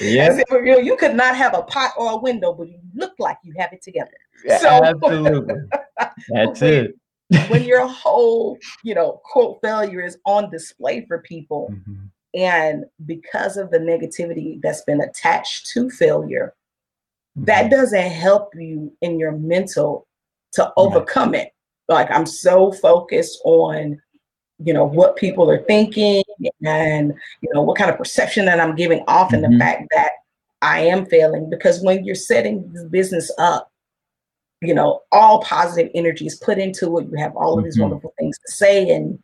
Yeah. if, you, know, you could not have a pot or a window, but you look like you have it together. So- Absolutely. That's it. When your whole you know quote failure is on display for people, Mhm. and because of the negativity that's been attached to failure, that Mhm. doesn't help you in your mental to overcome it. Like I'm so focused on, you know, what people are thinking and you know what kind of perception that I'm giving off, and Mhm. the fact that I am failing. Because when you're setting the business up, you know, all positive energy is put into it. You have all of these Mhm. wonderful things to say, and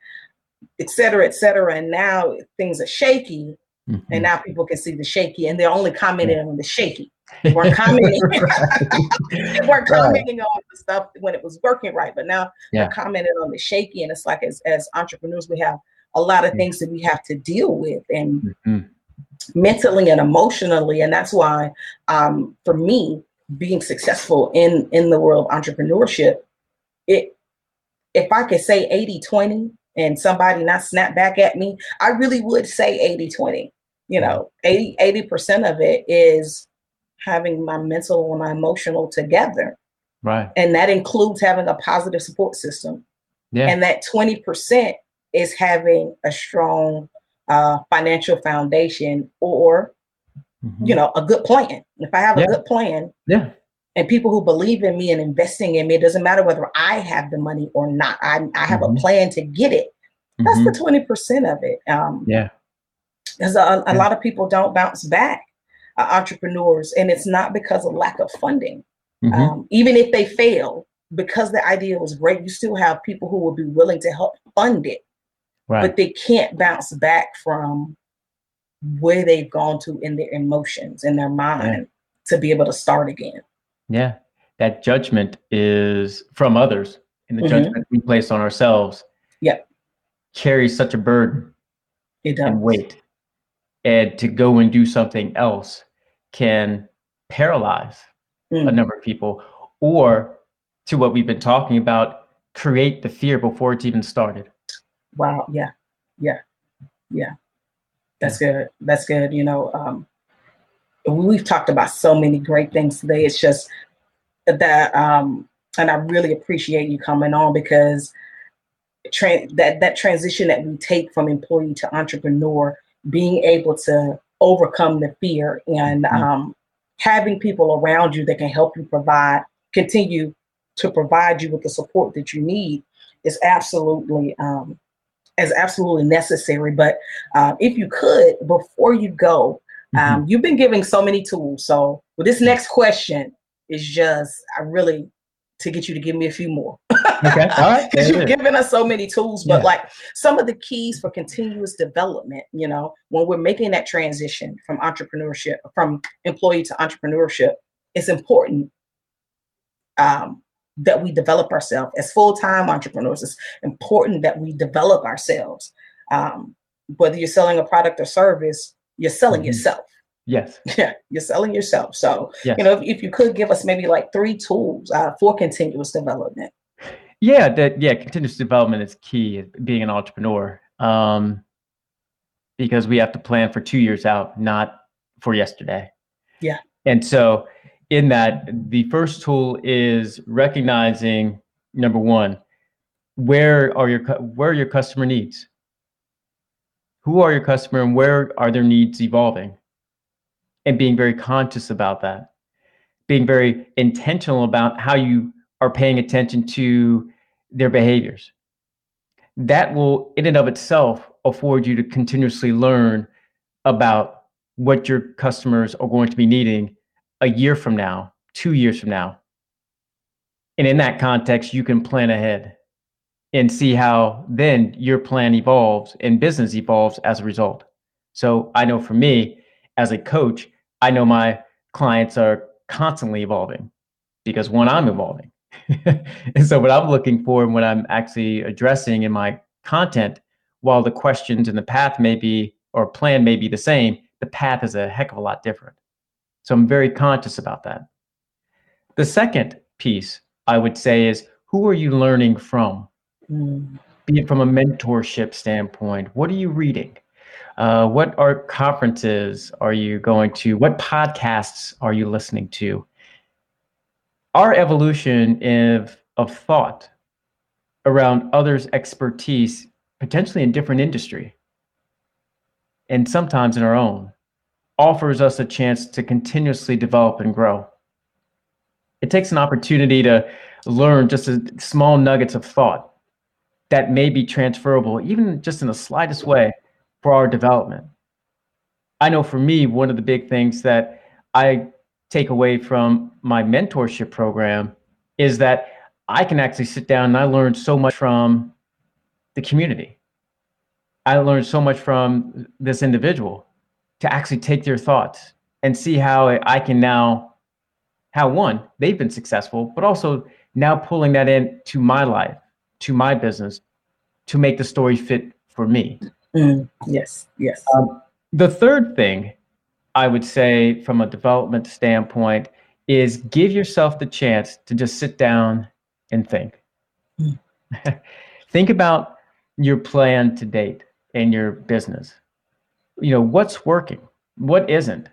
et cetera, et cetera. And now things are shaky, Mhm. and now people can see the shaky, and they're only commenting on the shaky. They weren't commenting. they weren't Right. commenting on the stuff when it was working right, but now Yeah. they're commenting on the shaky. And it's like as as entrepreneurs, we have a lot of Yeah. things that we have to deal with, and Mhm. mentally and emotionally. And that's why, um, for me, being successful in in the world of entrepreneurship, it if I could say 80-20 and somebody not snap back at me, I really would say 80-20. You know, 80 80% of it is having my mental and my emotional together. Right. And that includes having a positive support system. Yeah. And that 20% is having a strong uh, financial foundation or, Mhm. you know, a good plan. If I have a good plan Yeah. and people who believe in me and investing in me, it doesn't matter whether I have the money or not. I, I have Mhm. a plan to get it. That's Mhm. the 20% of it. Um, Yeah. because a, a Yeah. lot of people don't bounce back, entrepreneurs, and it's not because of lack of funding. Mhm. Um, even if they fail, because the idea was great, you still have people who will be willing to help fund it, Right. but they can't bounce back from where they've gone to in their emotions, in their mind. to be able to start again. Yeah. That judgment is from others and the mm-hmm. judgment we place on ourselves. Yeah. Carries such a burden. It does. And weight. And to go and do something else can paralyze mm. a number of people or to what we've been talking about, create the fear before it's even started. Wow. Yeah. Yeah. Yeah. That's good. That's good. You know, um, we've talked about so many great things today. It's just that, um, and I really appreciate you coming on because tra- that that transition that we take from employee to entrepreneur, being able to overcome the fear and mm-hmm. um, having people around you that can help you provide, continue to provide you with the support that you need is absolutely um, is absolutely necessary. But uh, if you could, before you go, um, mm-hmm. you've been giving so many tools. So well, this next question is just I really to get you to give me a few more. okay. All right. Because you've given us so many tools, but yeah. like some of the keys for continuous development, you know, when we're making that transition from entrepreneurship, from employee to entrepreneurship, it's important um, that we develop ourselves as full-time entrepreneurs. It's important that we develop ourselves. Um, whether you're selling a product or service, you're selling mm-hmm. yourself. Yes. Yeah, you're selling yourself. So, yes. you know, if, if, you could give us maybe like three tools uh, for continuous development. Yeah, that yeah, continuous development is key. Being an entrepreneur, um, because we have to plan for two years out, not for yesterday. Yeah. And so, in that, the first tool is recognizing number one, where are your where are your customer needs? Who are your customer, and where are their needs evolving? And being very conscious about that, being very intentional about how you are paying attention to their behaviors. That will, in and of itself, afford you to continuously learn about what your customers are going to be needing a year from now, two years from now. And in that context, you can plan ahead and see how then your plan evolves and business evolves as a result. So I know for me, as a coach, I know my clients are constantly evolving because one, I'm evolving. and so what I'm looking for and what I'm actually addressing in my content, while the questions and the path may be or plan may be the same, the path is a heck of a lot different. So I'm very conscious about that. The second piece I would say is who are you learning from? Mm. Be it from a mentorship standpoint, what are you reading? Uh, what are conferences are you going to? What podcasts are you listening to? our evolution of, of thought around others' expertise, potentially in different industry, and sometimes in our own, offers us a chance to continuously develop and grow. It takes an opportunity to learn just small nuggets of thought that may be transferable, even just in the slightest way, for our development. I know for me, one of the big things that I take away from my mentorship program is that I can actually sit down and I learned so much from the community. I learned so much from this individual to actually take their thoughts and see how I can now, how one, they've been successful, but also now pulling that in to my life, to my business, to make the story fit for me. Mm, yes, yes. Um, the third thing I would say from a development standpoint is give yourself the chance to just sit down and think. Mm. think about your plan to date and your business. You know, what's working? What isn't?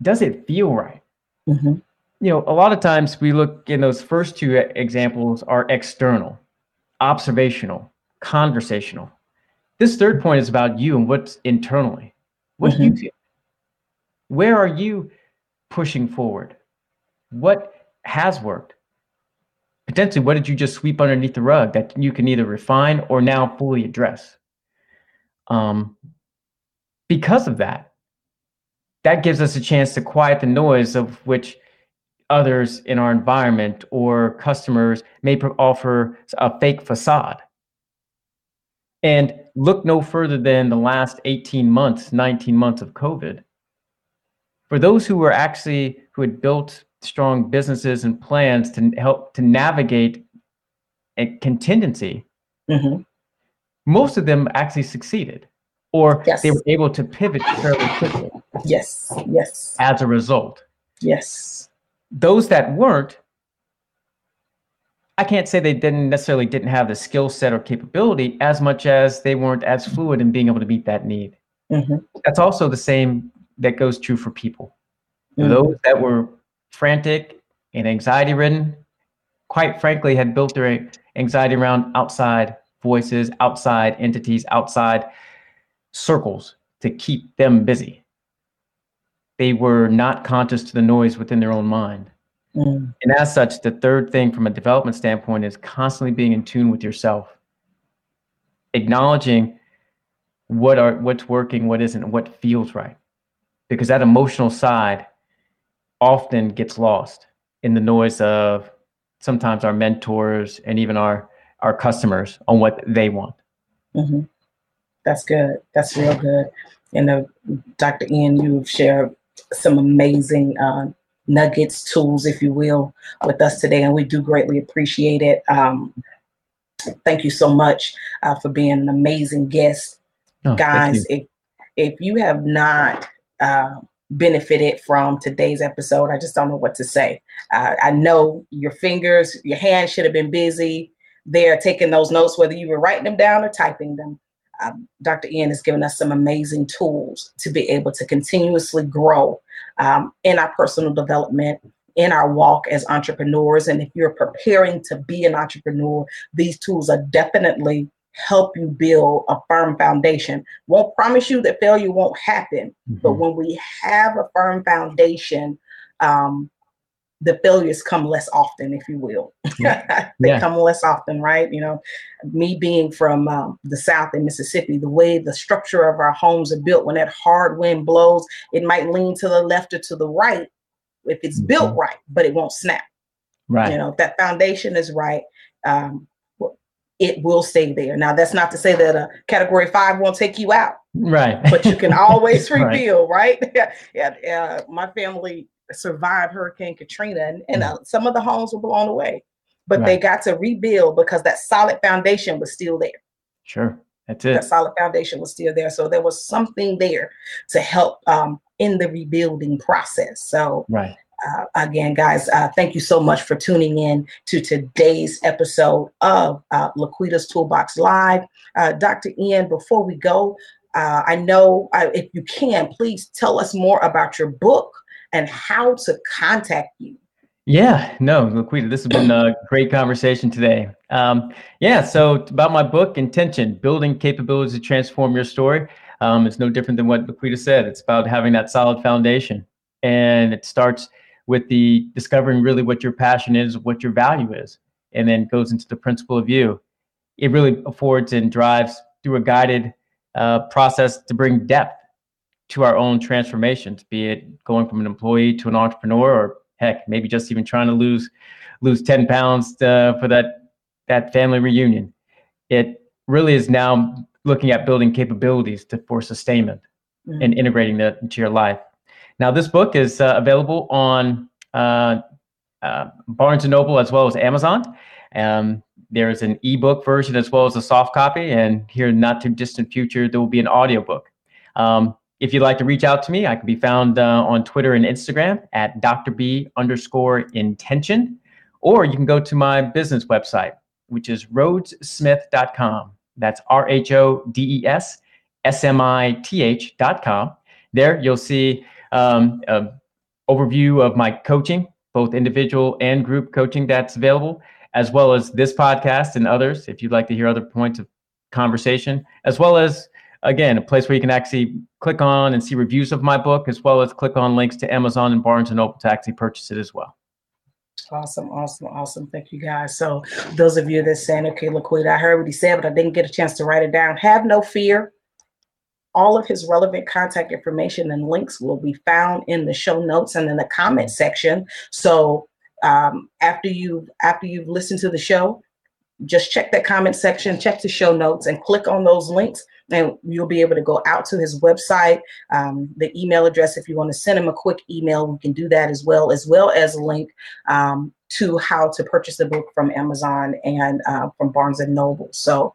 Does it feel right? Mm-hmm. You know, a lot of times we look in those first two examples are external, observational, conversational. This third point is about you and what's internally. What mm-hmm. do you mm-hmm. feel? Where are you pushing forward? What has worked? Potentially, what did you just sweep underneath the rug that you can either refine or now fully address? Um, because of that, that gives us a chance to quiet the noise of which others in our environment or customers may offer a fake facade. And look no further than the last 18 months, 19 months of COVID for those who were actually who had built strong businesses and plans to help to navigate a contingency, Mhm. most of them actually succeeded, or Yes. they were able to pivot fairly quickly Yes. Yes. as a result. Yes. Those that weren't, I can't say they didn't necessarily didn't have the skill set or capability as much as they weren't as fluid in being able to meet that need. Mhm. That's also the same that goes true for people. Mhm. Those that were frantic and anxiety ridden, quite frankly, had built their anxiety around outside voices, outside entities, outside circles to keep them busy. They were not conscious to the noise within their own mind. Mm. And as such, the third thing from a development standpoint is constantly being in tune with yourself, acknowledging what are what's working, what isn't, what feels right. Because that emotional side often gets lost in the noise of sometimes our mentors and even our our customers on what they want. hmm That's good. That's real good. And uh, Dr. Ian, you've shared some amazing uh, nuggets, tools, if you will, with us today, and we do greatly appreciate it. Um, thank you so much uh, for being an amazing guest, Oh, guys. If if you have not uh, benefited from today's episode, I just don't know what to say. Uh, I know your fingers, your hands should have been busy there taking those notes, whether you were writing them down or typing them. Um, Dr. Ian has given us some amazing tools to be able to continuously grow um, in our personal development, in our walk as entrepreneurs. And if you're preparing to be an entrepreneur, these tools are definitely help you build a firm foundation. Won't promise you that failure won't happen, but Mhm. when we have a firm foundation, um, the failures come less often, if you will. they Yeah. come less often, right? You know, me being from um, the South in Mississippi, the way the structure of our homes are built, when that hard wind blows, it might lean to the left or to the right if it's built Mhm. right, but it won't snap. Right. You know, if that foundation is right, um, it will stay there. Now, that's not to say that a category five won't take you out right. but you can always Right. rebuild, right? yeah, uh, my family survived Hurricane Katrina, and, and uh, some of the homes were blown away, but they got to rebuild because that solid foundation was still there. Sure. That's it. That solid foundation was still there, so there was something there to help um, in the rebuilding process. So Right. uh, again, guys, uh, thank you so much for tuning in to today's episode of uh, Laquita's Toolbox Live. Uh, Dr. Ian, before we go, uh, I know uh, if you can, please tell us more about your book and how to contact you. Yeah, no, Laquita, this has been a great conversation today. Um, yeah, so about my book, Intention Building Capabilities to Transform Your Story. Um, it's no different than what Laquita said. It's about having that solid foundation. And it starts with the discovering really what your passion is, what your value is, and then goes into the principle of you. It really affords and drives through a guided uh, process to bring depth to our own transformations, be it going from an employee to an entrepreneur or heck, maybe just even trying to lose lose 10 pounds uh, for that that family reunion. It really is now looking at building capabilities to for sustainment Mhm. and integrating that into your life. Now, this book is uh, available on uh, uh, Barnes and Noble as well as Amazon. Um, there's an ebook version as well as a soft copy, and here in not too distant future there will be an audiobook. Um, if you'd like to reach out to me, I can be found uh, on Twitter and Instagram at Dr. B underscore intention, or you can go to my business website, which is rhodessmith.com. That's R H O D E S S M I T H dot com. There you'll see um, an overview of my coaching, both individual and group coaching that's available, as well as this podcast and others if you'd like to hear other points of conversation, as well as again, a place where you can actually click on and see reviews of my book, as well as click on links to Amazon and Barnes and Noble to actually purchase it as well. Awesome, awesome, awesome. Thank you guys. So, those of you that's saying, okay, Laquita, I heard what he said, but I didn't get a chance to write it down. Have no fear. All of his relevant contact information and links will be found in the show notes and in the comment section. So, um, after you after you've listened to the show, just check that comment section, check the show notes, and click on those links. And you'll be able to go out to his website, um, the email address. If you want to send him a quick email, we can do that as well, as well as a link um, to how to purchase the book from Amazon and uh, from Barnes and Noble. So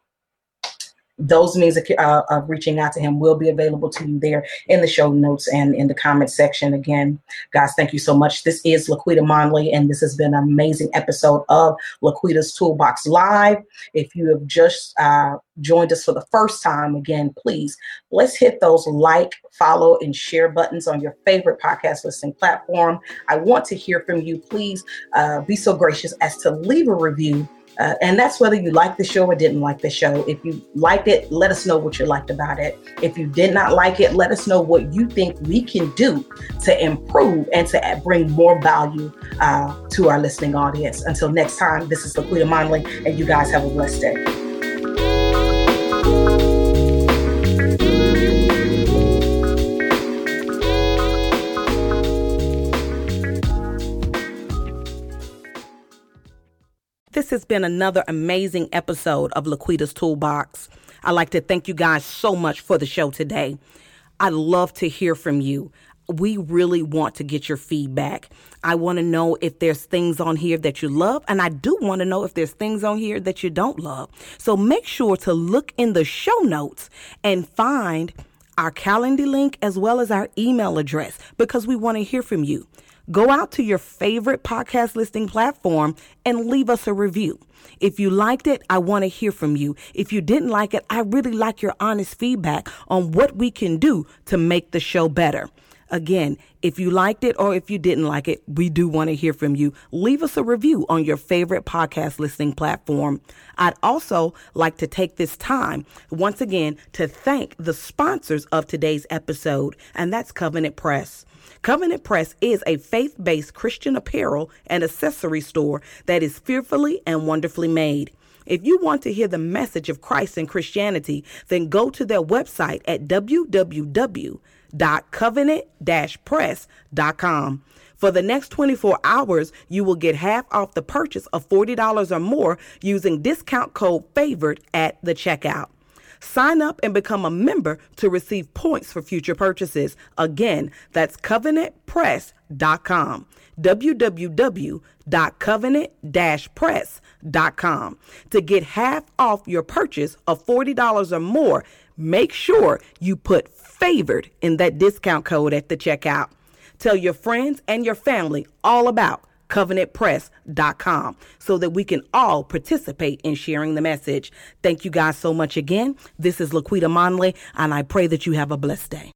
those means of, uh, of, reaching out to him will be available to you there in the show notes and in the comment section. Again, guys, thank you so much. This is Laquita Monley, and this has been an amazing episode of Laquita's Toolbox Live. If you have just uh, joined us for the first time, again, please let's hit those like, follow, and share buttons on your favorite podcast listening platform. I want to hear from you. Please uh, be so gracious as to leave a review uh, and that's whether you like the show or didn't like the show. If you liked it, let us know what you liked about it. If you did not like it, let us know what you think we can do to improve and to bring more value uh, to our listening audience. Until next time, this is Laquita Monley, and you guys have a blessed day. This has been another amazing episode of Laquita's Toolbox. I'd like to thank you guys so much for the show today. I'd love to hear from you. We really want to get your feedback. I want to know if there's things on here that you love, and I do want to know if there's things on here that you don't love. So make sure to look in the show notes and find our calendar link as well as our email address because we want to hear from you. Go out to your favorite podcast listing platform and leave us a review. If you liked it, I want to hear from you. If you didn't like it, I really like your honest feedback on what we can do to make the show better. Again, if you liked it or if you didn't like it, we do want to hear from you. Leave us a review on your favorite podcast listening platform. I'd also like to take this time once again to thank the sponsors of today's episode, and that's Covenant Press. Covenant Press is a faith based Christian apparel and accessory store that is fearfully and wonderfully made. If you want to hear the message of Christ and Christianity, then go to their website at www.covenant-press.com. For the next 24 hours, you will get half off the purchase of $40 or more using discount code FAVORITE at the checkout. Sign up and become a member to receive points for future purchases. Again, that's covenantpress.com. www.covenant-press.com. To get half off your purchase of $40 or more, make sure you put favored in that discount code at the checkout. Tell your friends and your family all about covenantpress.com so that we can all participate in sharing the message. Thank you guys so much again. This is Laquita Monley, and I pray that you have a blessed day.